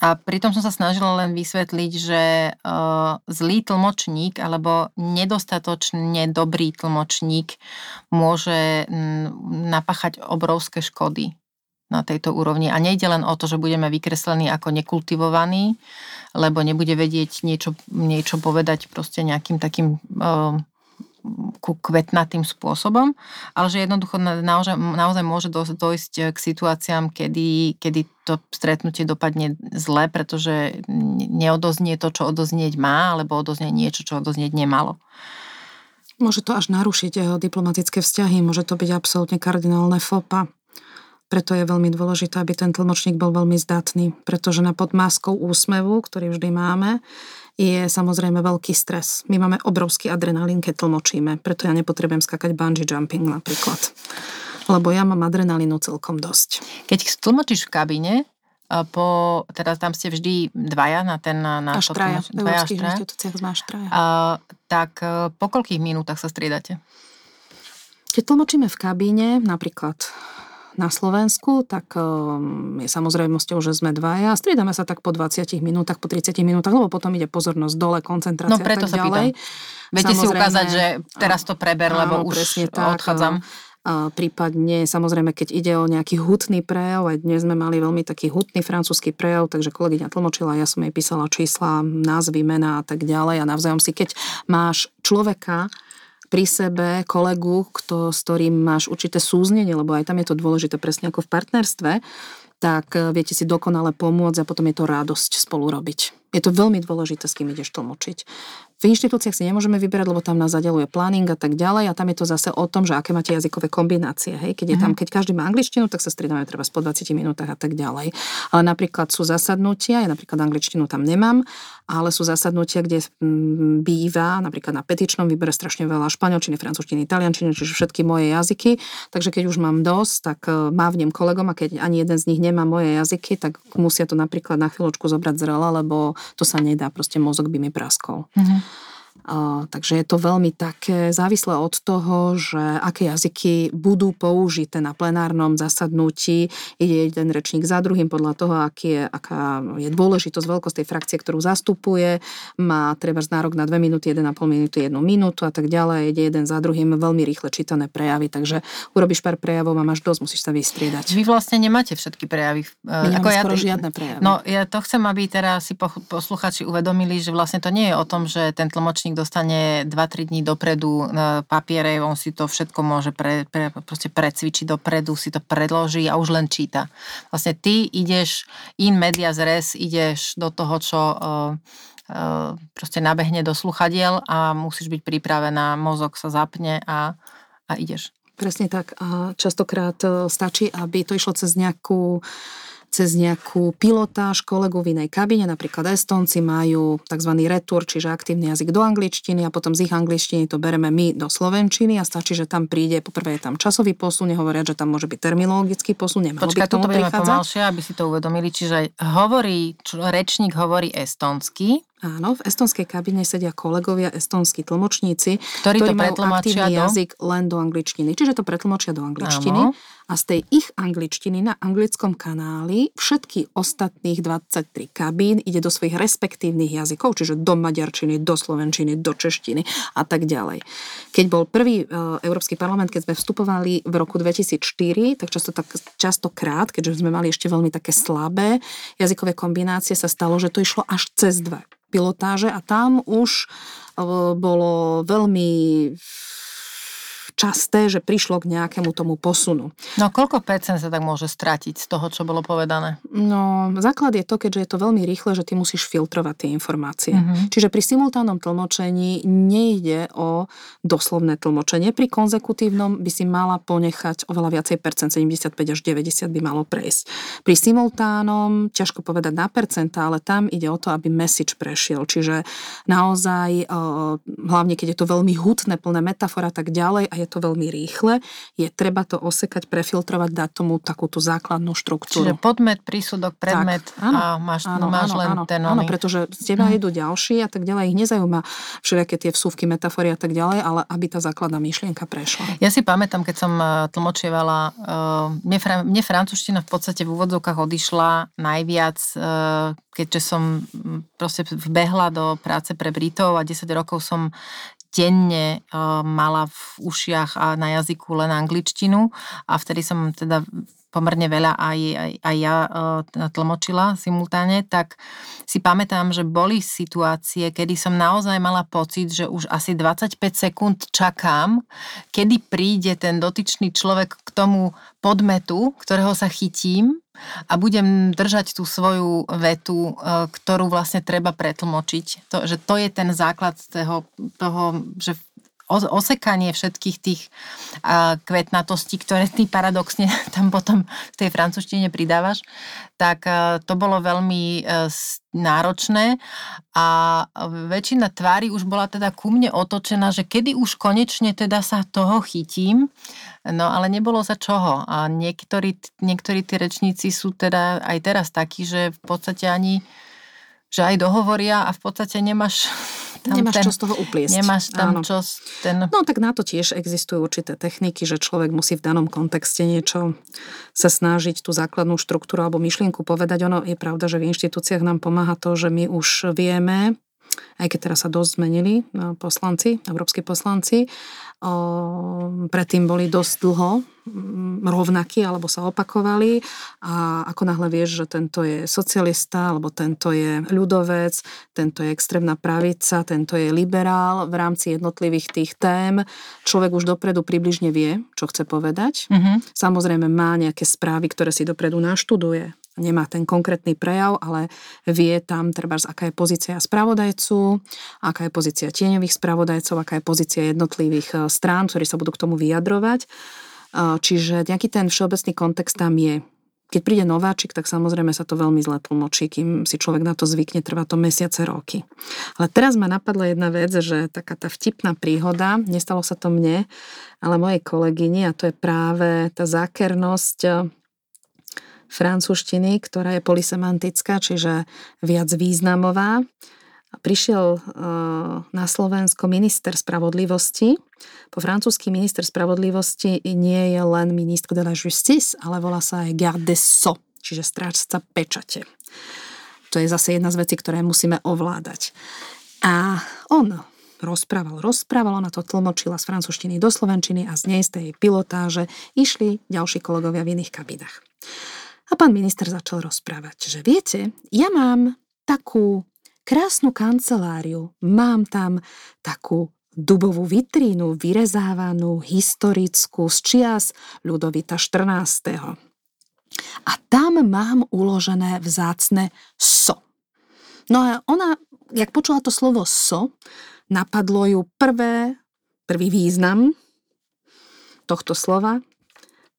a pritom som sa snažila len vysvetliť, že uh, zlý tlmočník alebo nedostatočne dobrý tlmočník môže napáchať obrovské škody na tejto úrovni. A nejde len o to, že budeme vykreslení ako nekultivovaní, lebo nebude vedieť niečo, niečo povedať proste nejakým takým uh, ku kvetnatým spôsobom, ale že jednoducho naozaj, naozaj môže dojsť k situáciám, kedy, kedy to stretnutie dopadne zle, pretože neodoznie to, čo odoznieť má, alebo odoznie niečo, čo odoznieť nemalo. Môže to až narušiť jeho diplomatické vzťahy, môže to byť absolútne kardinálne fopa. Preto je veľmi dôležité, aby ten tlmočník bol veľmi zdatný, pretože na podmáskou úsmevu, ktorý vždy máme, je samozrejme veľký stres. My máme obrovský adrenalín, keď tlmočíme, preto ja nepotrebujem skakať bungee jumping napríklad. Lebo ja mám adrenalínu celkom dosť. Keď tlmočíš v kabíne, po, teda tam ste vždy dvaja na ten... Na až traja, v európskych inštitúciách sme až traja. A, tak e, po koľkých minútach sa striedate? Keď tlmočíme v kabíne, napríklad na Slovensku, tak um, je samozrejmosťou, že sme dvaja. Striedame sa tak po 20 minútach, po 30 minútach, lebo potom ide pozornosť dole, koncentrácia no, preto a tak sa ďalej. Viete si ukázať, že teraz to preber, lebo áno, už tak, odchádzam. A prípadne, samozrejme, keď ide o nejaký hutný prejav, aj dnes sme mali veľmi taký hutný francúzsky prejav, takže kolegyňa tlmočila, ja som jej písala čísla, názvy, mená a tak ďalej a navzájom si, keď máš človeka, pri sebe kolegu, kto, s ktorým máš určité súznenie, lebo aj tam je to dôležité presne ako v partnerstve, tak eh, viete si dokonale pomôcť a potom je to radosť spolu robiť. Je to veľmi dôležité, s kým ideš tlmočiť. V inštitúciách si nemôžeme vyberať, lebo tam nás zadeluje planning a tak ďalej a tam je to zase o tom, že aké máte jazykové kombinácie. Hej? Keď, je tam, mhm. keď každý má angličtinu, tak sa striedame treba po 20 minútach a tak ďalej. Ale napríklad sú zasadnutia, ja napríklad angličtinu tam nemám, ale sú zasadnutia, kde mm, býva napríklad na petičnom výbere strašne veľa španielčiny, francúzštiny, italiančiny, čiže všetky moje jazyky. Takže keď už mám dosť, tak e, mávnem kolegom a keď ani jeden z nich nemá moje jazyky, tak musia to napríklad na chvíľočku zobrať zrela, lebo to sa nedá, proste mozog by mi praskol. Mm-hmm. Takže je to veľmi také závislé od toho, že aké jazyky budú použité na plenárnom zasadnutí. Ide jeden rečník za druhým podľa toho, aký je, aká je dôležitosť, veľkosť tej frakcie, ktorú zastupuje. Má treba nárok na 2 minúty, 1,5 minúty, 1 minútu a tak ďalej. Ide jeden za druhým veľmi rýchle čítané prejavy, takže urobíš pár prejavov a máš dosť, musíš sa vystriedať. Vy vlastne nemáte všetky prejavy. My ako ja, skoro žiadne prejavy. No ja to chcem, aby teraz si posluchači uvedomili, že vlastne to nie je o tom, že ten tlmočník dostane 2-3 dní dopredu papiere, on si to všetko môže pre, pre, proste precvičiť dopredu, si to predloží a už len číta. Vlastne ty ideš in media res, ideš do toho, čo uh, uh, proste nabehne do sluchadiel a musíš byť pripravená, mozog sa zapne a, a ideš. Presne tak. A častokrát e, stačí, aby to išlo cez nejakú cez nejakú pilotáž kolegu v inej kabine, napríklad Estonci majú tzv. retur, čiže aktívny jazyk do angličtiny a potom z ich angličtiny to bereme my do slovenčiny a stačí, že tam príde, poprvé je tam časový posun, nehovoria, že tam môže byť terminologický posun, nemalo Počkaj, by k tomu pomalšie, aby si to uvedomili. Čiže hovorí, čo, rečník hovorí estonsky, Áno, v estonskej kabine sedia kolegovia, estonskí tlmočníci, Ktorí to ktorí majú pretlmočia aktívny do? jazyk len do angličtiny. Čiže to pretlmočia do angličtiny. Áno. A z tej ich angličtiny na anglickom kanáli všetky ostatných 23 kabín ide do svojich respektívnych jazykov, čiže do maďarčiny, do slovenčiny, do češtiny a tak ďalej. Keď bol prvý e, Európsky parlament, keď sme vstupovali v roku 2004, tak často, tak častokrát, keďže sme mali ešte veľmi také slabé jazykové kombinácie, sa stalo, že to išlo až cez dve pilotáže a tam už e, bolo veľmi časté, že prišlo k nejakému tomu posunu. No koľko percent sa tak môže stratiť z toho, čo bolo povedané? No, základ je to, keďže je to veľmi rýchle, že ty musíš filtrovať tie informácie. Mhm. Čiže pri simultánnom tlmočení nejde o doslovné tlmočenie. Pri konzekutívnom by si mala ponechať oveľa viacej percent, 75 až 90 by malo prejsť. Pri simultánom, ťažko povedať na percenta, ale tam ide o to, aby message prešiel. Čiže naozaj, eh, hlavne keď je to veľmi hutné, plné metafor a tak ďalej a je to veľmi rýchle, je treba to osekať, prefiltrovať, dať tomu takú tú základnú štruktúru. Čiže podmet, prísudok, predmet Tak, áno, a máš, áno, máš áno, len áno, ten Áno, pretože z teba Mhm. idú ďalší a tak ďalej. Ich nezaujíma všelijaké tie vsúvky, metafory a tak ďalej, ale aby tá základná myšlienka prešla. Ja si pamätám, keď som eh, tlmočievala, eh, mne, mne francúzština v podstate v úvodzovkách odišla najviac, eh, keďže som mm, proste vbehla do práce pre Britov a 10 rokov som denne eh, mala v ušiach a na jazyku len angličtinu. A vtedy som teda pomerne veľa aj, aj, aj ja uh, tlmočila simultáne, tak si pamätám, že boli situácie, kedy som naozaj mala pocit, že už asi 25 sekúnd čakám, kedy príde ten dotyčný človek k tomu podmetu, ktorého sa chytím a budem držať tú svoju vetu, uh, ktorú vlastne treba pretlmočiť. To, že to je ten základ toho, toho že osekanie všetkých tých kvetnatostí, ktoré ty paradoxne tam potom v tej francúzštine pridávaš, tak a, to bolo veľmi s- náročné. A väčšina tvári už bola teda ku mne otočená, že kedy už konečne teda sa toho chytím, no ale nebolo za čoho. A niektorí, niektorí tí rečníci sú teda aj teraz takí, že v podstate ani že aj dohovoria a v podstate nemáš tam Nemáš ten, čo z toho upliesť. Nemáš tam Áno. čo ten... No tak na to tiež existujú určité techniky, že človek musí v danom kontexte niečo sa snažiť tú základnú štruktúru alebo myšlienku povedať. Ono je pravda, že v inštitúciách nám pomáha to, že my už vieme, aj keď teraz sa dosť zmenili no, poslanci, európsky poslanci, o, predtým boli dosť dlho mm, rovnakí alebo sa opakovali a ako náhle vieš, že tento je socialista alebo tento je ľudovec, tento je extrémna pravica, tento je liberál v rámci jednotlivých tých tém, človek už dopredu približne vie, čo chce povedať. Mhm. Samozrejme má nejaké správy, ktoré si dopredu naštuduje. Nemá ten konkrétny prejav, ale vie tam treba, aká je pozícia spravodajcu, aká je pozícia tieňových spravodajcov, aká je pozícia jednotlivých e, strán, ktorí sa budú k tomu vyjadrovať. E, Čiže nejaký ten všeobecný kontext tam je. Keď príde nováčik, tak samozrejme sa to veľmi zle tlmočí, kým si človek na to zvykne, trvá to mesiace, roky. Ale teraz ma napadla jedna vec, že taká tá vtipná príhoda, nestalo sa to mne, ale mojej kolegyni a to je práve tá zákernosť e, francúzštiny, ktorá je polisemantická, čiže viac významová. Prišiel e, na Slovensko minister spravodlivosti. Po francúzsky minister spravodlivosti nie je len ministre de la justice, ale volá sa aj garde des čiže strážca pečate. To je zase jedna z vecí, ktoré musíme ovládať. A on rozprával, rozprával, ona to tlmočila z francúzštiny do slovenčiny a z nej z tej pilotáže išli ďalší kolegovia v iných kabinách. A pán minister začal rozprávať, že viete, ja mám takú krásnu kanceláriu, mám tam takú dubovú vitrínu, vyrezávanú, historickú, z čias Ľudovita 14. A tam mám uložené vzácne so. No a ona, jak počula to slovo so, napadlo ju prvé, prvý význam tohto slova,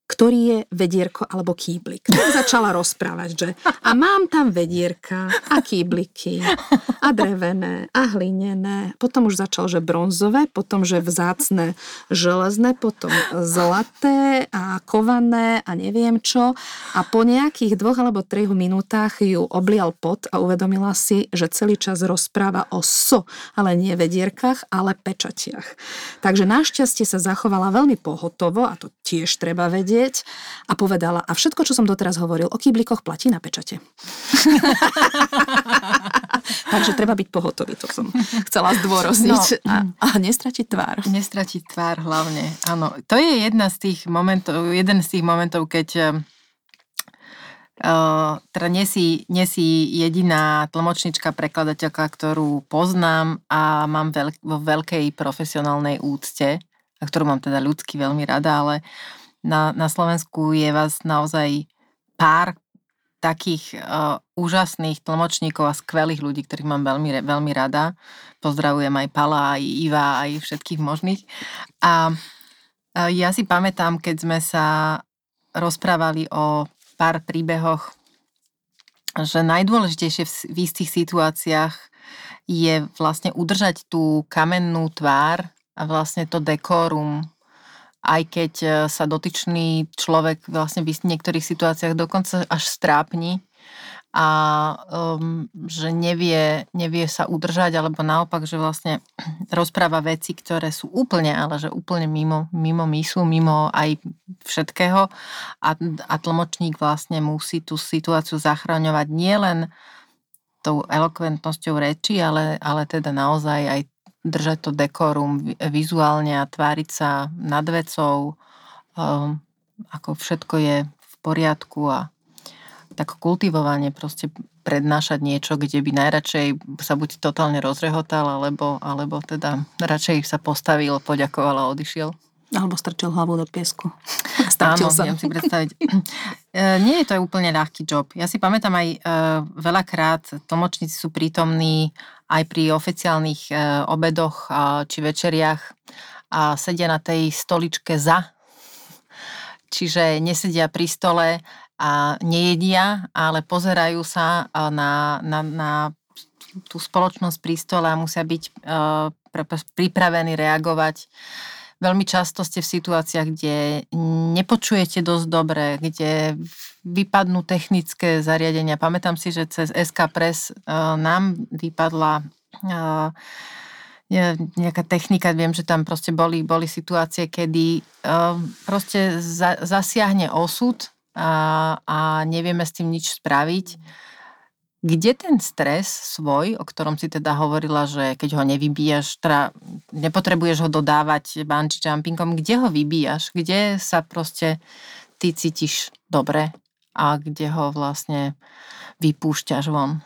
ktorý je vedierko alebo kýblik. Tak začala rozprávať, že a mám tam vedierka a kýbliky a drevené a hlinené. Potom už začal, že bronzové, potom, že vzácne železné, potom zlaté a kované a neviem čo. A po nejakých dvoch alebo troch minútach ju oblial pot a uvedomila si, že celý čas rozpráva o so, ale nie vedierkach, ale pečatiach. Takže našťastie sa zachovala veľmi pohotovo a to tiež treba vedieť vedieť a povedala, a všetko, čo som doteraz hovoril o kýblikoch, platí na pečate. Takže treba byť pohotový, to som chcela zdôrazniť no. a, a nestratiť tvár. Nestratiť tvár hlavne, áno. To je jedna z tých momentov, jeden z tých momentov, keď Uh, teda nie si, nie si jediná tlmočnička, prekladateľka, ktorú poznám a mám veľk, vo veľkej profesionálnej úcte, a ktorú mám teda ľudsky veľmi rada, ale na, na Slovensku je vás naozaj pár takých uh, úžasných tlmočníkov a skvelých ľudí, ktorých mám veľmi, veľmi rada. Pozdravujem aj Pala, aj Iva, aj všetkých možných. A uh, ja si pamätám, keď sme sa rozprávali o pár príbehoch, že najdôležitejšie v, istých situáciách je vlastne udržať tú kamennú tvár a vlastne to dekorum aj keď e, sa dotyčný človek vlastne v niektorých situáciách dokonca až strápni a um, že nevie, nevie sa udržať, alebo naopak, že vlastne rozpráva veci, ktoré sú úplne, ale že úplne mimo, mimo myslu, mimo aj všetkého. A, a tlmočník vlastne musí tú situáciu zachraňovať nielen tou elokventnosťou reči, ale, ale teda naozaj aj držať to dekorum vizuálne a tváriť sa nad vecou, um, ako všetko je v poriadku a tak kultivovanie proste prednášať niečo, kde by najradšej sa buď totálne rozrehotal, alebo, alebo teda radšej sa postavil, poďakoval a odišiel. Alebo strčil hlavu do piesku. Áno, sa. viem si predstaviť. E, nie je to úplne ľahký job. Ja si pamätám aj e, veľakrát tlmočníci sú prítomní aj pri oficiálnych e, obedoch či večeriach a sedia na tej stoličke za. Čiže nesedia pri stole a nejedia, ale pozerajú sa na, na, na tú spoločnosť pri stole a musia byť pripravení reagovať veľmi často ste v situáciách, kde nepočujete dosť dobre, kde vypadnú technické zariadenia. Pamätám si, že cez SK Press uh, nám vypadla uh, nejaká technika, viem, že tam proste boli, boli situácie, kedy uh, proste za, zasiahne osud a, a nevieme s tým nič spraviť. Kde ten stres svoj, o ktorom si teda hovorila, že keď ho nevybíjaš, teda nepotrebuješ ho dodávať bungee jumpingom, kde ho vybíjaš? Kde sa proste ty cítiš dobre a kde ho vlastne vypúšťaš von?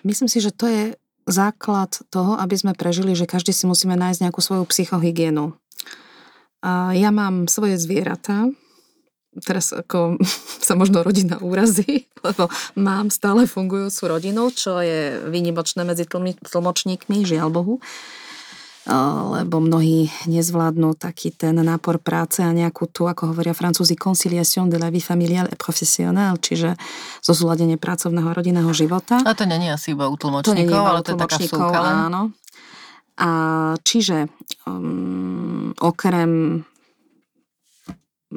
Myslím si, že to je základ toho, aby sme prežili, že každý si musíme nájsť nejakú svoju psychohygienu. Ja mám svoje zvieratá, teraz ako sa možno rodina úrazí, lebo mám stále fungujúcu rodinu, čo je výnimočné medzi tlmočníkmi, žiaľ Bohu lebo mnohí nezvládnu taký ten nápor práce a nejakú tu, ako hovoria francúzi, conciliation de la vie familiale et professionnelle, čiže zosúladenie pracovného a rodinného života. A to nie je asi iba u tlmočníkov, ale to je taká vsúka. Áno. A čiže um, okrem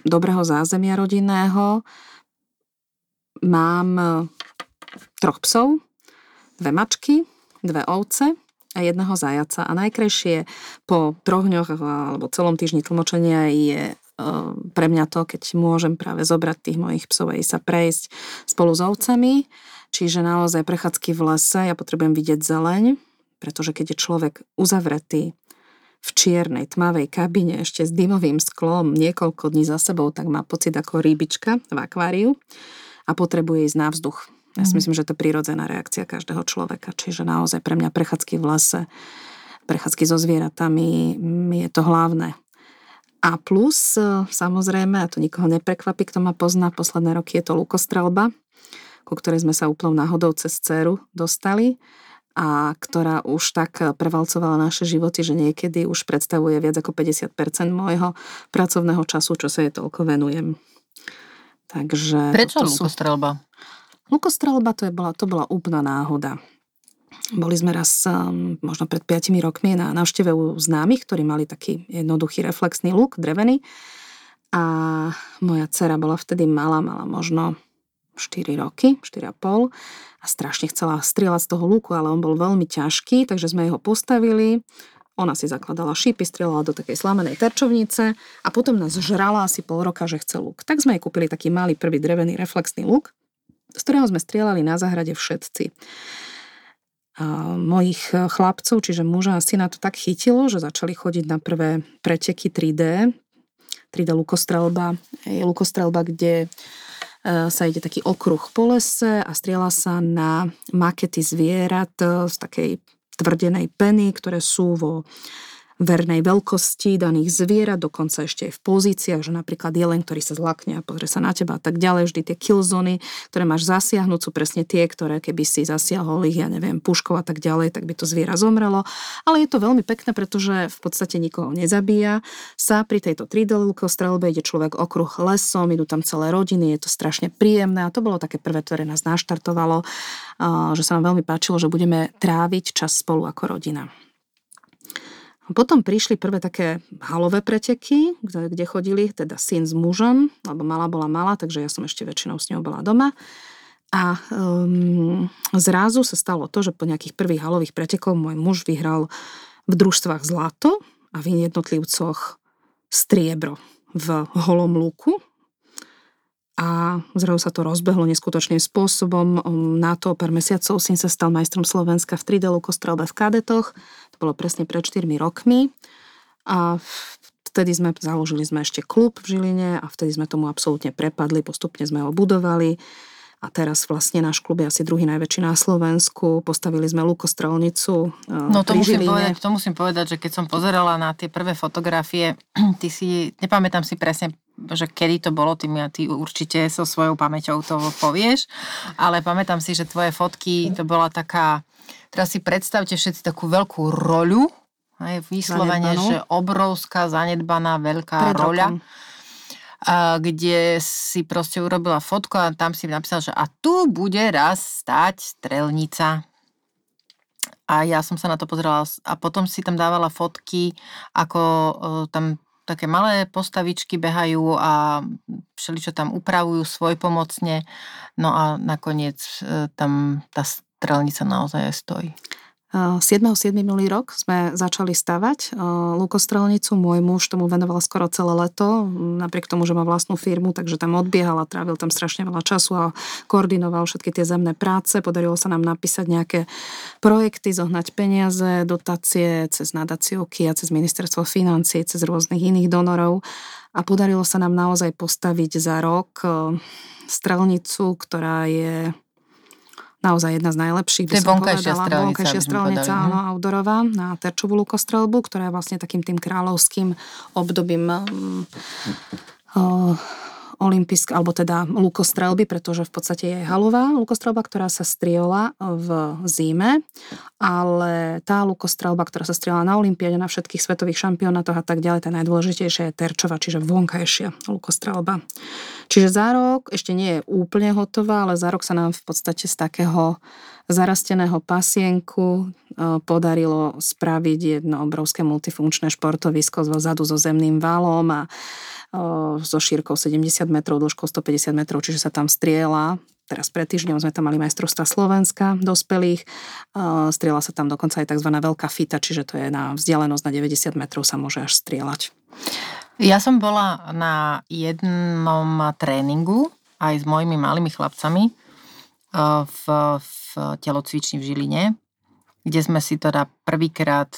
dobrého zázemia rodinného. Mám e, troch psov, dve mačky, dve ovce a jedného zajaca. A najkrajšie po troch dňoch alebo celom týždni tlmočenia je e, pre mňa to, keď môžem práve zobrať tých mojich psov a sa prejsť spolu s ovcami. Čiže naozaj prechádzky v lese, ja potrebujem vidieť zeleň, pretože keď je človek uzavretý v čiernej, tmavej kabine ešte s dymovým sklom niekoľko dní za sebou, tak má pocit ako rybička v akváriu a potrebuje ísť na vzduch. Ja si mhm. myslím, že to je prirodzená reakcia každého človeka. Čiže naozaj pre mňa prechádzky v lese, prechádzky so zvieratami je to hlavné. A plus, samozrejme, a to nikoho neprekvapí, kto ma pozná, posledné roky je to lukostrelba, ku ktorej sme sa úplnou náhodou cez dceru dostali a ktorá už tak prevalcovala naše životy, že niekedy už predstavuje viac ako 50% môjho pracovného času, čo sa jej toľko venujem. Takže Prečo lukostrelba? Sú... Lukostrelba to, je bola, to bola úplná náhoda. Boli sme raz um, možno pred 5 rokmi na návšteve u známych, ktorí mali taký jednoduchý reflexný luk, drevený. A moja dcera bola vtedy malá, mala možno 4 roky, 4,5 a strašne chcela strieľať z toho luku, ale on bol veľmi ťažký, takže sme ho postavili. Ona si zakladala šípy, strieľala do takej slamenej terčovnice a potom nás žrala asi pol roka, že chce luk. Tak sme jej kúpili taký malý prvý drevený reflexný luk, z ktorého sme strieľali na záhrade všetci mojich e, chlapcov, čiže muža a syna to tak chytilo, že začali chodiť na prvé preteky 3D, 3D lukostrelba. Je lukostrelba, kde e, sa ide taký okruh po lese a strieľa sa na makety zvierat e, z takej tvrdenej peny, ktoré sú vo vernej veľkosti daných zvierat, dokonca ešte aj v pozíciách, že napríklad jelen, ktorý sa zlakne a pozrie sa na teba a tak ďalej. Vždy tie killzony, ktoré máš zasiahnuť, sú presne tie, ktoré keby si zasiahol ich, ja neviem, puškou a tak ďalej, tak by to zviera zomrelo. Ale je to veľmi pekné, pretože v podstate nikoho nezabíja. Sa pri tejto 3D strelbe ide človek okruh lesom, idú tam celé rodiny, je to strašne príjemné a to bolo také prvé, ktoré nás naštartovalo, že sa nám veľmi páčilo, že budeme tráviť čas spolu ako rodina. Potom prišli prvé také halové preteky, kde, kde chodili teda syn s mužom, lebo mala bola malá, takže ja som ešte väčšinou s ňou bola doma. A um, zrazu sa stalo to, že po nejakých prvých halových pretekov môj muž vyhral v družstvách zlato a v jednotlivcoch striebro v holom lúku a zrazu sa to rozbehlo neskutočným spôsobom. Na to pár mesiacov syn sa stal majstrom Slovenska v 3D lukostrelbe v kadetoch. To bolo presne pred 4 rokmi. A vtedy sme založili sme ešte klub v Žiline a vtedy sme tomu absolútne prepadli, postupne sme ho budovali. A teraz vlastne náš klub je asi druhý najväčší na Slovensku. Postavili sme lukostrelnicu e, No to musím, povedať, to musím povedať, že keď som pozerala na tie prvé fotografie, ty si, nepamätám si presne že kedy to bolo, ty, mi, ty určite so svojou pamäťou to povieš, ale pamätám si, že tvoje fotky, to bola taká, teraz si predstavte všetci takú veľkú roľu, aj vyslovene, že obrovská, zanedbaná, veľká Pred roľa. A, kde si proste urobila fotku a tam si napísal, že a tu bude raz stať strelnica. A ja som sa na to pozerala a potom si tam dávala fotky, ako o, tam také malé postavičky behajú a všeličo tam upravujú svoj pomocne. No a nakoniec e, tam tá strelnica naozaj stojí. 7.7. minulý rok sme začali stavať lukostrelnicu. Môj muž tomu venoval skoro celé leto, napriek tomu, že má vlastnú firmu, takže tam odbiehal a trávil tam strašne veľa času a koordinoval všetky tie zemné práce. Podarilo sa nám napísať nejaké projekty, zohnať peniaze, dotácie cez nadáciovky a cez ministerstvo financií, cez rôznych iných donorov a podarilo sa nám naozaj postaviť za rok strelnicu, ktorá je naozaj jedna z najlepších, by som vonkajšia povedala. Strelnica, vonkajšia strelnica, mhm. áno, outdoorová na terčovú lukostrelbu, ktorá je vlastne takým tým kráľovským obdobím um, olympijsk, alebo teda lukostrelby, pretože v podstate je halová lukostrelba, ktorá sa strieľa v zime, ale tá lukostrelba, ktorá sa strieľa na olympiade, na všetkých svetových šampionátoch a tak ďalej, tá najdôležitejšia je terčová, čiže vonkajšia lukostrelba. Čiže za rok ešte nie je úplne hotová, ale za rok sa nám v podstate z takého zarasteného pasienku e, podarilo spraviť jedno obrovské multifunkčné športovisko zadu so zemným valom a so šírkou 70 metrov, dĺžkou 150 metrov, čiže sa tam strieľa. Teraz pred týždňom sme tam mali majstrovstva Slovenska dospelých. Strieľa sa tam dokonca aj tzv. veľká fita, čiže to je na vzdialenosť na 90 metrov sa môže až strieľať. Ja som bola na jednom tréningu aj s mojimi malými chlapcami v, v telocvični v Žiline, kde sme si teda prvýkrát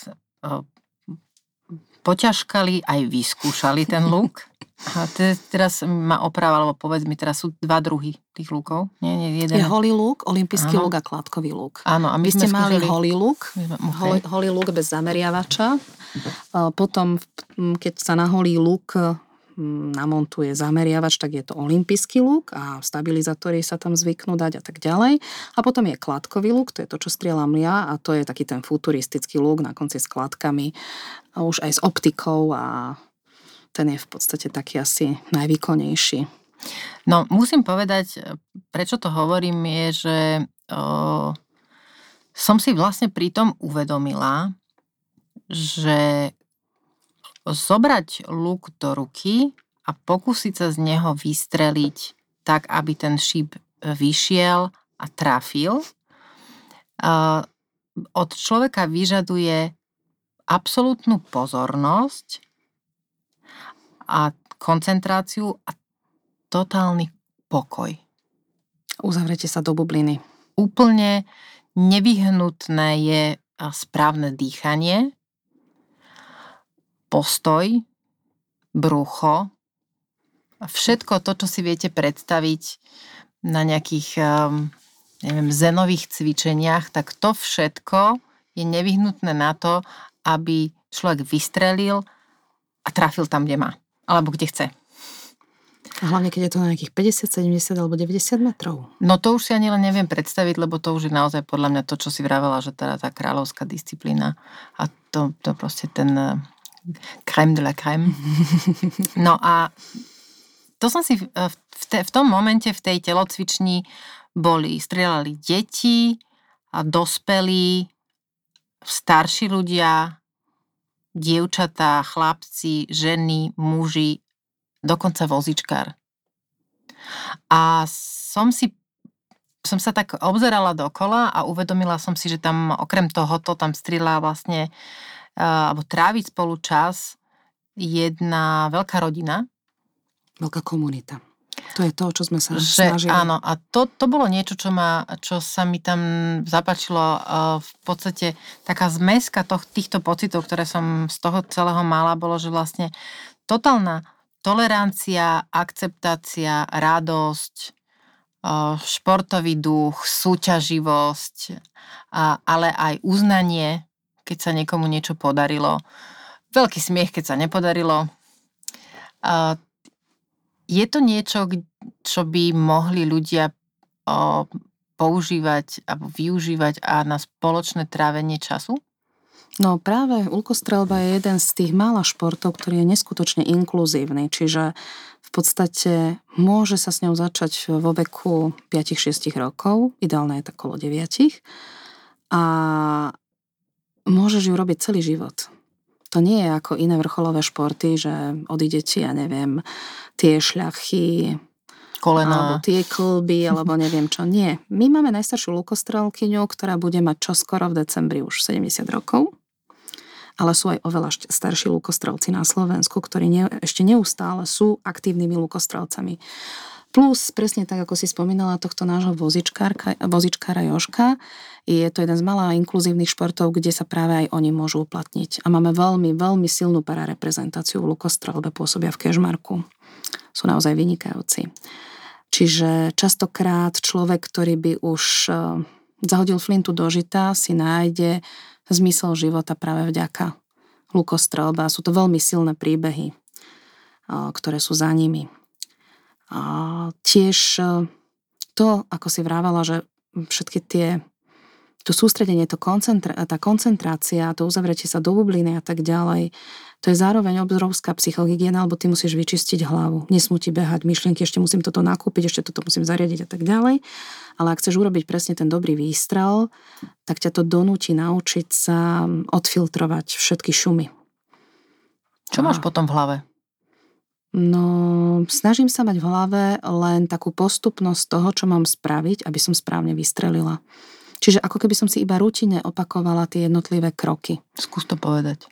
poťažkali, aj vyskúšali ten luk. A te, teraz ma oprával, lebo povedz mi, teraz sú dva druhy tých lúkov. Nie, nie, jeden. Je holý lúk, olimpijský lúk a klátkový lúk. Áno, a my Vy sme ste mali holý lúk, okay. holý lúk bez zameriavača. Potom, keď sa na holý lúk namontuje zameriavač, tak je to olimpijský luk a stabilizátory sa tam zvyknú dať a tak ďalej. A potom je kladkový luk, to je to, čo strieľam ja a to je taký ten futuristický luk na konci s kladkami a už aj s optikou a ten je v podstate taký asi najvýkonnejší. No, musím povedať, prečo to hovorím, je, že o, som si vlastne pri tom uvedomila, že zobrať luk do ruky a pokúsiť sa z neho vystreliť tak, aby ten šíp vyšiel a trafil, od človeka vyžaduje absolútnu pozornosť a koncentráciu a totálny pokoj. Uzavrete sa do bubliny. Úplne nevyhnutné je správne dýchanie, postoj, brucho, všetko to, čo si viete predstaviť na nejakých um, neviem, zenových cvičeniach, tak to všetko je nevyhnutné na to, aby človek vystrelil a trafil tam, kde má. Alebo kde chce. A hlavne, keď je to na nejakých 50, 70 alebo 90 metrov. No to už si ani len neviem predstaviť, lebo to už je naozaj podľa mňa to, čo si vravela, že teda tá kráľovská disciplína a to, to proste ten crème de la crème. No a to som si v, te, v tom momente v tej telocvični boli, strieľali deti a dospelí, starší ľudia, dievčatá, chlapci, ženy, muži, dokonca vozičkár. A som si som sa tak obzerala dokola a uvedomila som si, že tam okrem tohoto tam strieľa vlastne alebo tráviť spolu čas jedna veľká rodina. Veľká komunita. To je to, čo sme sa že, snažili. Áno, a to, to bolo niečo, čo, ma, čo sa mi tam zapačilo. V podstate taká zmeska toh, týchto pocitov, ktoré som z toho celého mala, bolo, že vlastne totálna tolerancia, akceptácia, radosť, športový duch, súťaživosť, ale aj uznanie keď sa niekomu niečo podarilo. Veľký smiech, keď sa nepodarilo. Je to niečo, čo by mohli ľudia používať alebo využívať a na spoločné trávenie času? No práve ulkostrelba je jeden z tých mála športov, ktorý je neskutočne inkluzívny, čiže v podstate môže sa s ňou začať vo veku 5-6 rokov, ideálne je tak okolo 9. A môžeš ju robiť celý život. To nie je ako iné vrcholové športy, že odíde ti, ja neviem, tie šľachy, kolena. Alebo tie klby, alebo neviem čo. Nie. My máme najstaršiu lukostrelkyňu, ktorá bude mať čoskoro v decembri už 70 rokov. Ale sú aj oveľa starší lukostrelci na Slovensku, ktorí ne, ešte neustále sú aktívnymi lukostrelcami. Plus, presne tak, ako si spomínala tohto nášho vozičkára Joška, je to jeden z malá inkluzívnych športov, kde sa práve aj oni môžu uplatniť. A máme veľmi, veľmi silnú parareprezentáciu v Lukostrelbe, pôsobia v Kežmarku. Sú naozaj vynikajúci. Čiže častokrát človek, ktorý by už eh, zahodil flintu do žita, si nájde zmysel života práve vďaka lukostrelba. Sú to veľmi silné príbehy, eh, ktoré sú za nimi. A tiež e, to, ako si vrávala, že všetky tie to sústredenie, to koncentra- tá koncentrácia, to uzavretie sa do bubliny a tak ďalej, to je zároveň obrovská psychohygiena, lebo ty musíš vyčistiť hlavu. Nesmú ti behať myšlienky, ešte musím toto nakúpiť, ešte toto musím zariadiť a tak ďalej. Ale ak chceš urobiť presne ten dobrý výstrel, tak ťa to donúti naučiť sa odfiltrovať všetky šumy. Čo máš potom v hlave? No, snažím sa mať v hlave len takú postupnosť toho, čo mám spraviť, aby som správne vystrelila. Čiže ako keby som si iba rutine opakovala tie jednotlivé kroky. Skús to povedať.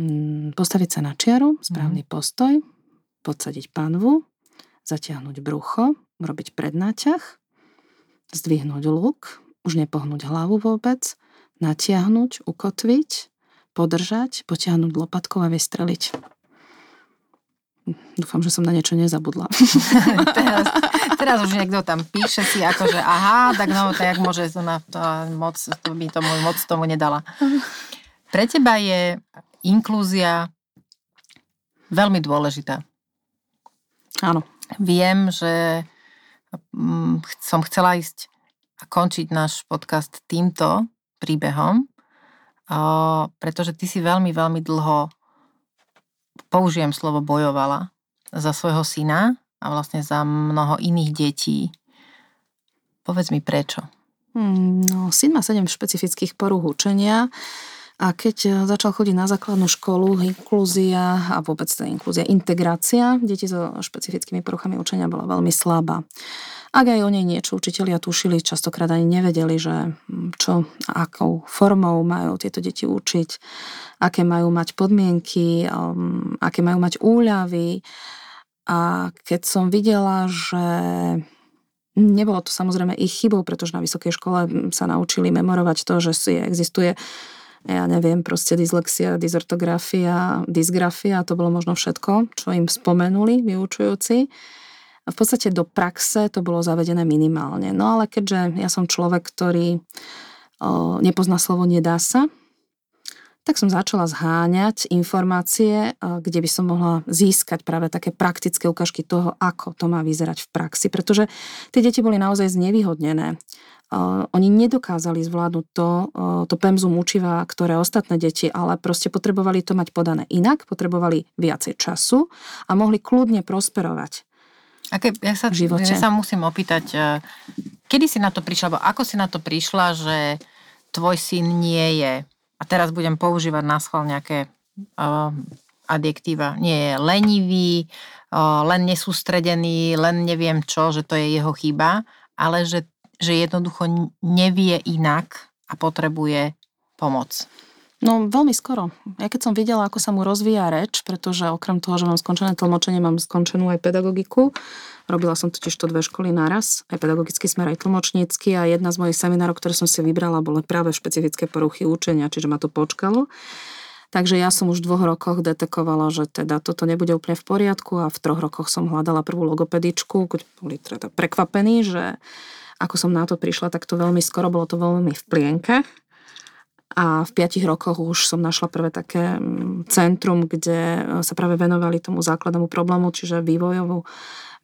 Mm, postaviť sa na čiaru, správny mm. postoj, podsadiť panvu, zatiahnuť brucho, urobiť prednáťah, zdvihnúť luk, už nepohnúť hlavu vôbec, natiahnuť, ukotviť, podržať, potiahnuť lopatkou a vystreliť. Dúfam, že som na niečo nezabudla. teraz, teraz už niekto tam píše si ako, že aha, tak no, tak môže to na to moc, to by tomu moc tomu nedala. Pre teba je inklúzia veľmi dôležitá. Áno. Viem, že mm, som chcela ísť a končiť náš podcast týmto príbehom, pretože ty si veľmi, veľmi dlho, použijem slovo bojovala, za svojho syna a vlastne za mnoho iných detí. Povedz mi prečo. Hmm, no, syn má 7 špecifických poruch učenia a keď e, začal chodiť na základnú školu, inklúzia a vôbec tá inklúzia, integrácia detí so špecifickými poruchami učenia bola veľmi slabá. Ak aj o nej niečo učitelia tušili, častokrát ani nevedeli, že čo, akou formou majú tieto deti učiť, aké majú mať podmienky, um, aké majú mať úľavy. A keď som videla, že nebolo to samozrejme ich chybou, pretože na vysokej škole sa naučili memorovať to, že si existuje ja neviem, proste dyslexia, dysortografia, dysgrafia, to bolo možno všetko, čo im spomenuli vyučujúci. V podstate do praxe to bolo zavedené minimálne. No ale keďže ja som človek, ktorý o, nepozná slovo nedá sa, tak som začala zháňať informácie, kde by som mohla získať práve také praktické ukážky toho, ako to má vyzerať v praxi, pretože tie deti boli naozaj znevýhodnené. Oni nedokázali zvládnuť to, to pemzum učiva, ktoré ostatné deti, ale proste potrebovali to mať podané inak, potrebovali viacej času a mohli kľudne prosperovať. A ke, ja, sa, v ja sa musím opýtať, e, kedy si na to prišla, alebo ako si na to prišla, že tvoj syn nie je a teraz budem používať na schvál nejaké uh, adjektíva, nie je lenivý, uh, len nesústredený, len neviem čo, že to je jeho chyba, ale že, že jednoducho nevie inak a potrebuje pomoc. No veľmi skoro. Ja keď som videla, ako sa mu rozvíja reč, pretože okrem toho, že mám skončené tlmočenie, mám skončenú aj pedagogiku. Robila som totiž to dve školy naraz, aj pedagogický smer, aj tlmočnícky a jedna z mojich seminárov, ktoré som si vybrala, boli práve špecifické poruchy učenia, čiže ma to počkalo. Takže ja som už v dvoch rokoch detekovala, že teda toto nebude úplne v poriadku a v troch rokoch som hľadala prvú logopedičku, keď boli teda prekvapení, že ako som na to prišla, tak to veľmi skoro, bolo to veľmi v plienke a v piatich rokoch už som našla prvé také mm, centrum, kde e, sa práve venovali tomu základnému problému, čiže vývojovú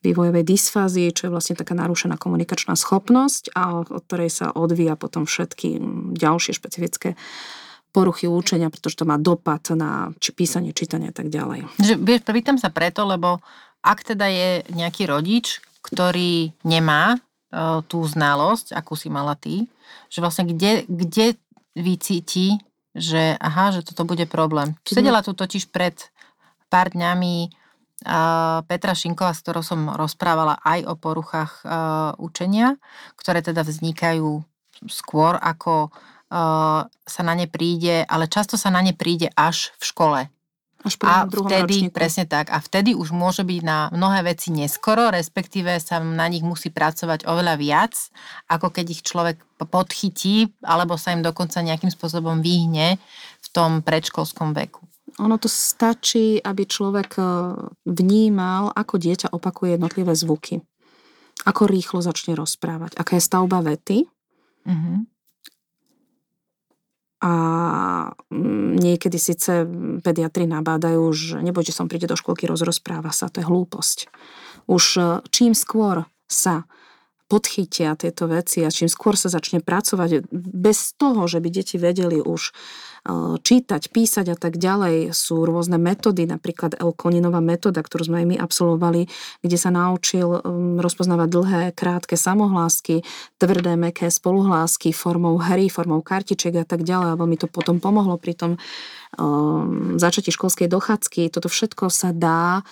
vývojovej dysfázii, čo je vlastne taká narušená komunikačná schopnosť a od, ktorej sa odvíja potom všetky mm, ďalšie špecifické poruchy učenia, pretože to má dopad na či písanie, čítanie a tak ďalej. Že, vieš, pýtam sa preto, lebo ak teda je nejaký rodič, ktorý nemá tú znalosť, akú si mala ty, že vlastne kde, kde vycíti, že aha, že toto bude problém. Čiže... Sedela tu totiž pred pár dňami uh, Petra Šinková, s ktorou som rozprávala aj o poruchách uh, učenia, ktoré teda vznikajú skôr, ako uh, sa na ne príde, ale často sa na ne príde až v škole. Až a vtedy, ročníku. presne tak, a vtedy už môže byť na mnohé veci neskoro, respektíve sa na nich musí pracovať oveľa viac, ako keď ich človek podchytí, alebo sa im dokonca nejakým spôsobom vyhne v tom predškolskom veku. Ono to stačí, aby človek e, vnímal, ako dieťa opakuje jednotlivé zvuky. Ako rýchlo začne rozprávať. Aká je stavba vety. Mm-hmm a mm, niekedy síce pediatri nabádajú, že nebojte som príde do školky, rozrozpráva sa, to je hlúposť. Už e, čím skôr sa podchytia tieto veci a čím skôr sa začne pracovať bez toho, že by deti vedeli už Eh, čítať, písať a tak ďalej. Sú rôzne metódy, napríklad Elkoninová metóda, ktorú sme aj my absolvovali, kde sa naučil mm, rozpoznávať dlhé, krátke samohlásky, tvrdé, meké spoluhlásky formou hry, formou kartiček a tak ďalej. A veľmi to potom pomohlo pri tom um, začatí školskej dochádzky. Toto všetko sa dá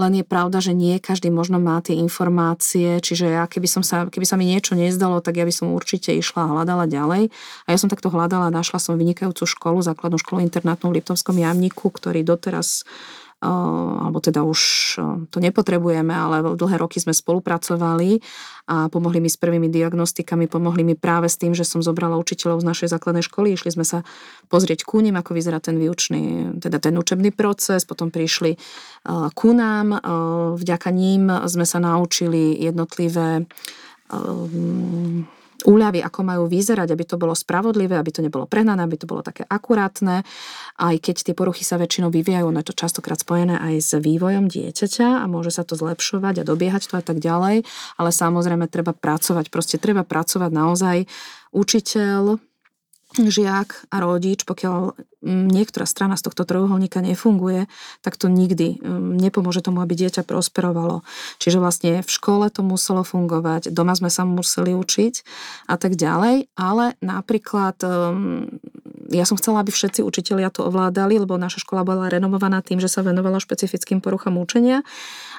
len je pravda, že nie každý možno má tie informácie, čiže ja keby, som sa, keby sa mi niečo nezdalo, tak ja by som určite išla a hľadala ďalej. A ja som takto hľadala, našla som vynikajúcu školu, základnú školu internátnu v Liptovskom Jamniku, ktorý doteraz alebo teda už to nepotrebujeme, ale dlhé roky sme spolupracovali a pomohli mi s prvými diagnostikami, pomohli mi práve s tým, že som zobrala učiteľov z našej základnej školy, išli sme sa pozrieť ku ním, ako vyzerá ten výučný, teda ten učebný proces, potom prišli ku nám, vďaka ním sme sa naučili jednotlivé úľavy, ako majú vyzerať, aby to bolo spravodlivé, aby to nebolo prehnané, aby to bolo také akurátne. Aj keď tie poruchy sa väčšinou vyvíjajú, no je to častokrát spojené aj s vývojom dieťaťa a môže sa to zlepšovať a dobiehať to a tak ďalej. Ale samozrejme treba pracovať, proste treba pracovať naozaj učiteľ, žiak a rodič, pokiaľ mm, niektorá strana z tohto trojuholníka nefunguje, tak to nikdy mm, nepomôže tomu, aby dieťa prosperovalo. Čiže vlastne v škole to muselo fungovať, doma sme sa museli učiť a tak ďalej, ale napríklad mm, ja som chcela, aby všetci učitelia to ovládali, lebo naša škola bola renomovaná tým, že sa venovala špecifickým poruchám učenia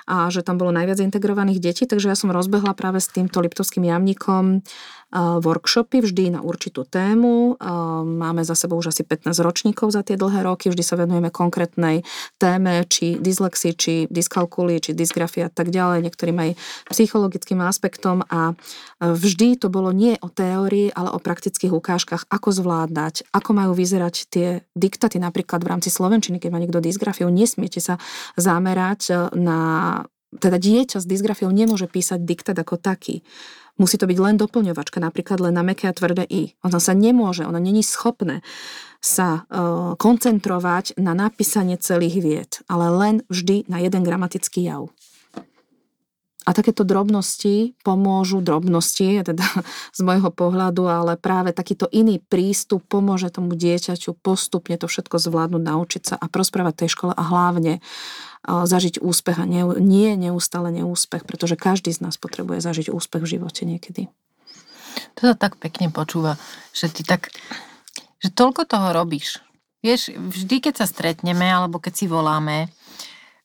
a že tam bolo najviac integrovaných detí, takže ja som rozbehla práve s týmto Liptovským jamníkom workshopy vždy na určitú tému. Máme za sebou už asi 15 ročníkov za tie dlhé roky, vždy sa venujeme konkrétnej téme, či dyslexii, či dyskalkulii, či dysgrafii a tak ďalej, niektorým aj psychologickým aspektom. A vždy to bolo nie o teórii, ale o praktických ukážkach, ako zvládať, ako majú vyzerať tie diktaty, napríklad v rámci Slovenčiny, keď má niekto dysgrafiu, nesmiete sa zamerať na teda dieťa s dysgrafiou nemôže písať diktát ako taký. Musí to byť len doplňovačka, napríklad len na meké a tvrdé i. Ono sa nemôže, ono není schopné sa uh, koncentrovať na napísanie celých vied, ale len vždy na jeden gramatický jav. A takéto drobnosti pomôžu, drobnosti, teda z môjho pohľadu, ale práve takýto iný prístup pomôže tomu dieťaťu postupne to všetko zvládnuť, naučiť sa a prosprávať tej škole a hlavne zažiť úspech a nie, neustále neúspech, pretože každý z nás potrebuje zažiť úspech v živote niekedy. To sa tak pekne počúva, že ty tak, že toľko toho robíš. Vieš, vždy, keď sa stretneme, alebo keď si voláme,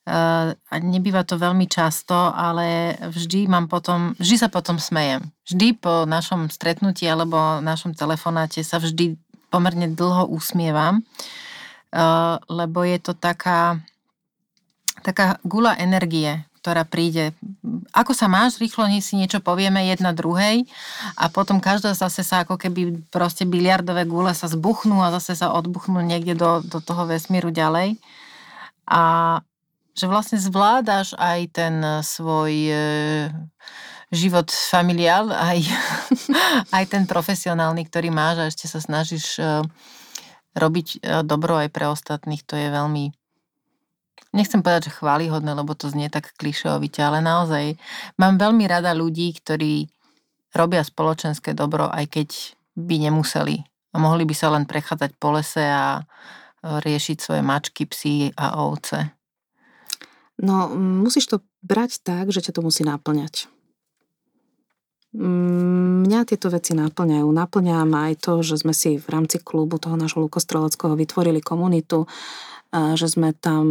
a nebýva to veľmi často, ale vždy mám potom, vždy sa potom smejem. Vždy po našom stretnutí alebo našom telefonáte sa vždy pomerne dlho usmievam, uh, lebo je to taká, taká gula energie, ktorá príde. Ako sa máš, rýchlo si niečo povieme jedna druhej a potom každá zase sa ako keby proste biliardové gule sa zbuchnú a zase sa odbuchnú niekde do, do toho vesmíru ďalej. A že vlastne zvládaš aj ten svoj e, život familiál, aj, aj ten profesionálny, ktorý máš a ešte sa snažíš e, robiť e, dobro aj pre ostatných, to je veľmi nechcem povedať, že chválihodné, lebo to znie tak klišovite, ale naozaj mám veľmi rada ľudí, ktorí robia spoločenské dobro, aj keď by nemuseli. A mohli by sa len prechádzať po lese a e, riešiť svoje mačky, psy a ovce. No, musíš to brať tak, že ťa to musí náplňať. Mňa tieto veci náplňajú. Náplňa ma aj to, že sme si v rámci klubu toho nášho Lukostreleckého vytvorili komunitu, že sme tam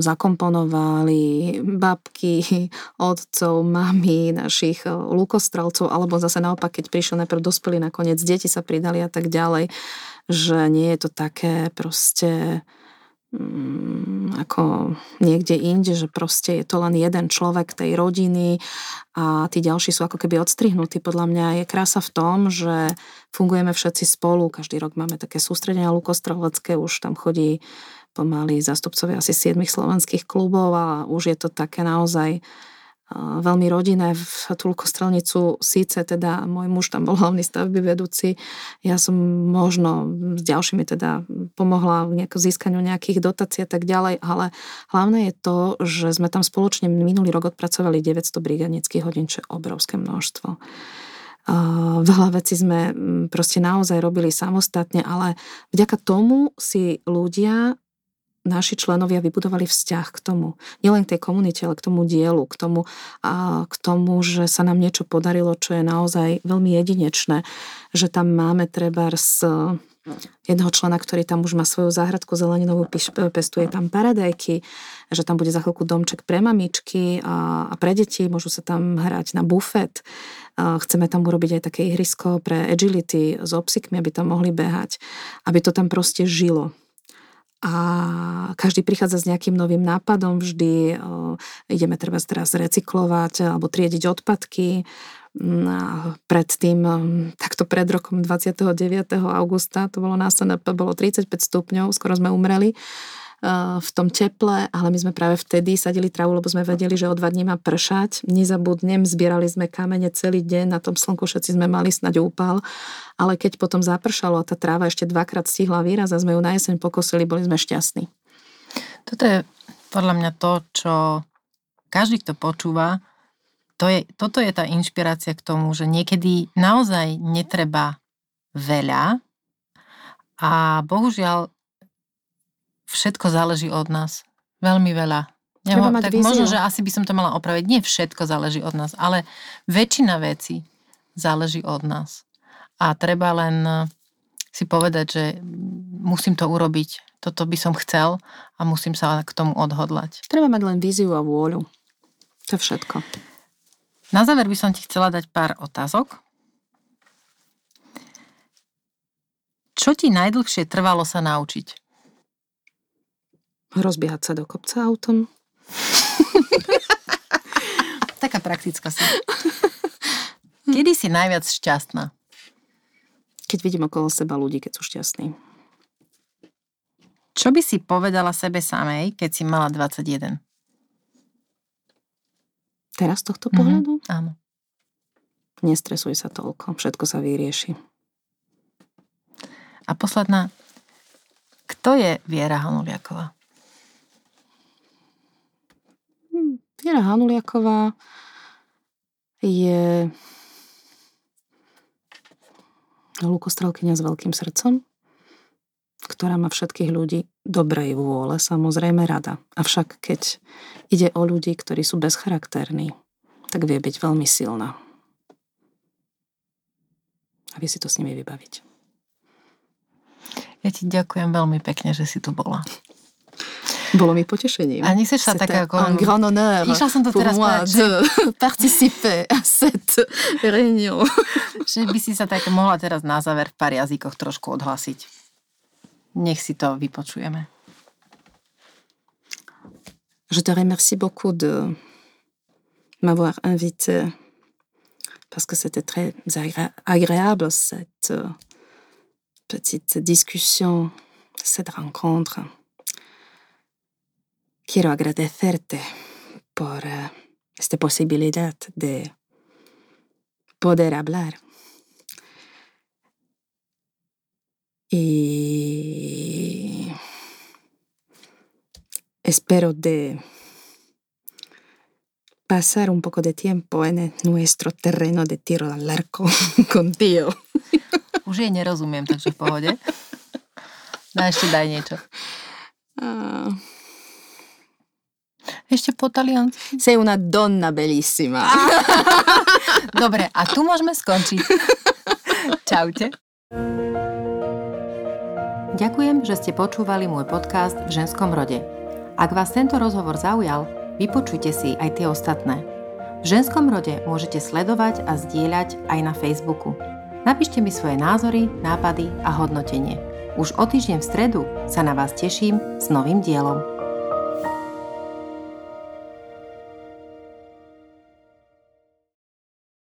zakomponovali babky, otcov, mami, našich e, lukostrelcov, alebo zase naopak, keď prišiel najprv dospelí, nakoniec deti sa pridali a tak ďalej, že nie je to také proste mm, ako niekde inde, že proste je to len jeden človek tej rodiny a tí ďalší sú ako keby odstrihnutí. Podľa mňa je krása v tom, že fungujeme všetci spolu. Každý rok máme také sústredenia lukostrelecké, už tam chodí pomaly zastupcovia asi 7 slovenských klubov a už je to také naozaj veľmi rodinné v tú kostrelnicu. Síce teda môj muž tam bol hlavný stavby vedúci, ja som možno s ďalšími teda pomohla v nejako získaniu nejakých dotácií a tak ďalej, ale hlavné je to, že sme tam spoločne minulý rok odpracovali 900 brigádnických hodín, čo je obrovské množstvo. Veľa vecí sme proste naozaj robili samostatne, ale vďaka tomu si ľudia naši členovia vybudovali vzťah k tomu. Nielen k tej komunite, ale k tomu dielu, k tomu, a k tomu, že sa nám niečo podarilo, čo je naozaj veľmi jedinečné. Že tam máme treba z jedného člena, ktorý tam už má svoju záhradku zeleninovú, pestuje tam paradajky, že tam bude za chvíľku domček pre mamičky a, pre deti, môžu sa tam hrať na bufet. Chceme tam urobiť aj také ihrisko pre agility s obsikmi, aby tam mohli behať, aby to tam proste žilo a každý prichádza s nejakým novým nápadom, vždy ideme treba teraz recyklovať alebo triediť odpadky. Mm, predtým, takto pred rokom 29. augusta, to bolo na bolo 35 stupňov, skoro sme umreli. V tom teple, ale my sme práve vtedy sadili trávu, lebo sme vedeli, že o dva dní má pršať. Nezabudnem, zbierali sme kamene celý deň, na tom slnku všetci sme mali snať úpal, ale keď potom zapršalo a tá tráva ešte dvakrát stihla výraz a sme ju na jeseň pokosili, boli sme šťastní. Toto je podľa mňa to, čo každý, kto počúva, to je, toto je tá inšpirácia k tomu, že niekedy naozaj netreba veľa a bohužiaľ všetko záleží od nás. Veľmi veľa. Ja ho, tak víziu. možno, že asi by som to mala opraviť. Nie všetko záleží od nás, ale väčšina vecí záleží od nás. A treba len eh, si povedať, že musím to urobiť. Toto by som chcel a musím sa k tomu odhodlať. Treba mať len víziu a vôľu. To je všetko. Na záver by som ti chcela dať pár otázok. Čo ti najdlhšie trvalo sa naučiť? Rozbiehať sa do kopca autom. Taká praktická sa. Kedy si najviac šťastná? Keď vidím okolo seba ľudí, keď sú šťastní. Čo by si povedala sebe samej, keď si mala 21? Teraz z tohto pohľadu? Mm-hmm, áno. Nestresuj sa toľko, všetko sa vyrieši. A posledná, kto je Viera Hanuliaková? Viera Hanuliaková je lukostrelkynia s veľkým srdcom, ktorá má všetkých ľudí dobrej vôle, samozrejme rada. Avšak keď ide o ľudí, ktorí sú bezcharakterní, tak vie byť veľmi silná. A vie si to s nimi vybaviť. Ja ti ďakujem veľmi pekne, že si tu bola. Bolo mi potešením. A nechceš sa tak ako... un grand honneur Išla som to teraz moi povedať, de participer à cette réunion. že by si sa tak mohla teraz na záver v pár jazykoch trošku odhlasiť. Nech si to vypočujeme. Je te remercie beaucoup de m'avoir invité parce que c'était très agréable cette petite discussion, cette rencontre. Quiero agradecerte por uh, esta posibilidad de poder hablar. Y espero de pasar un poco de tiempo en nuestro terreno de tiro al arco contigo. Už jej nerozumiem, takže v pohode. No ešte daj niečo. Uh, ešte po taliansky. Sei una donna bellissima. Dobre, a tu môžeme skončiť. Čaute. Ďakujem, že ste počúvali môj podcast v ženskom rode. Ak vás tento rozhovor zaujal, vypočujte si aj tie ostatné. V ženskom rode môžete sledovať a zdieľať aj na Facebooku. Napíšte mi svoje názory, nápady a hodnotenie. Už o týždeň v stredu sa na vás teším s novým dielom.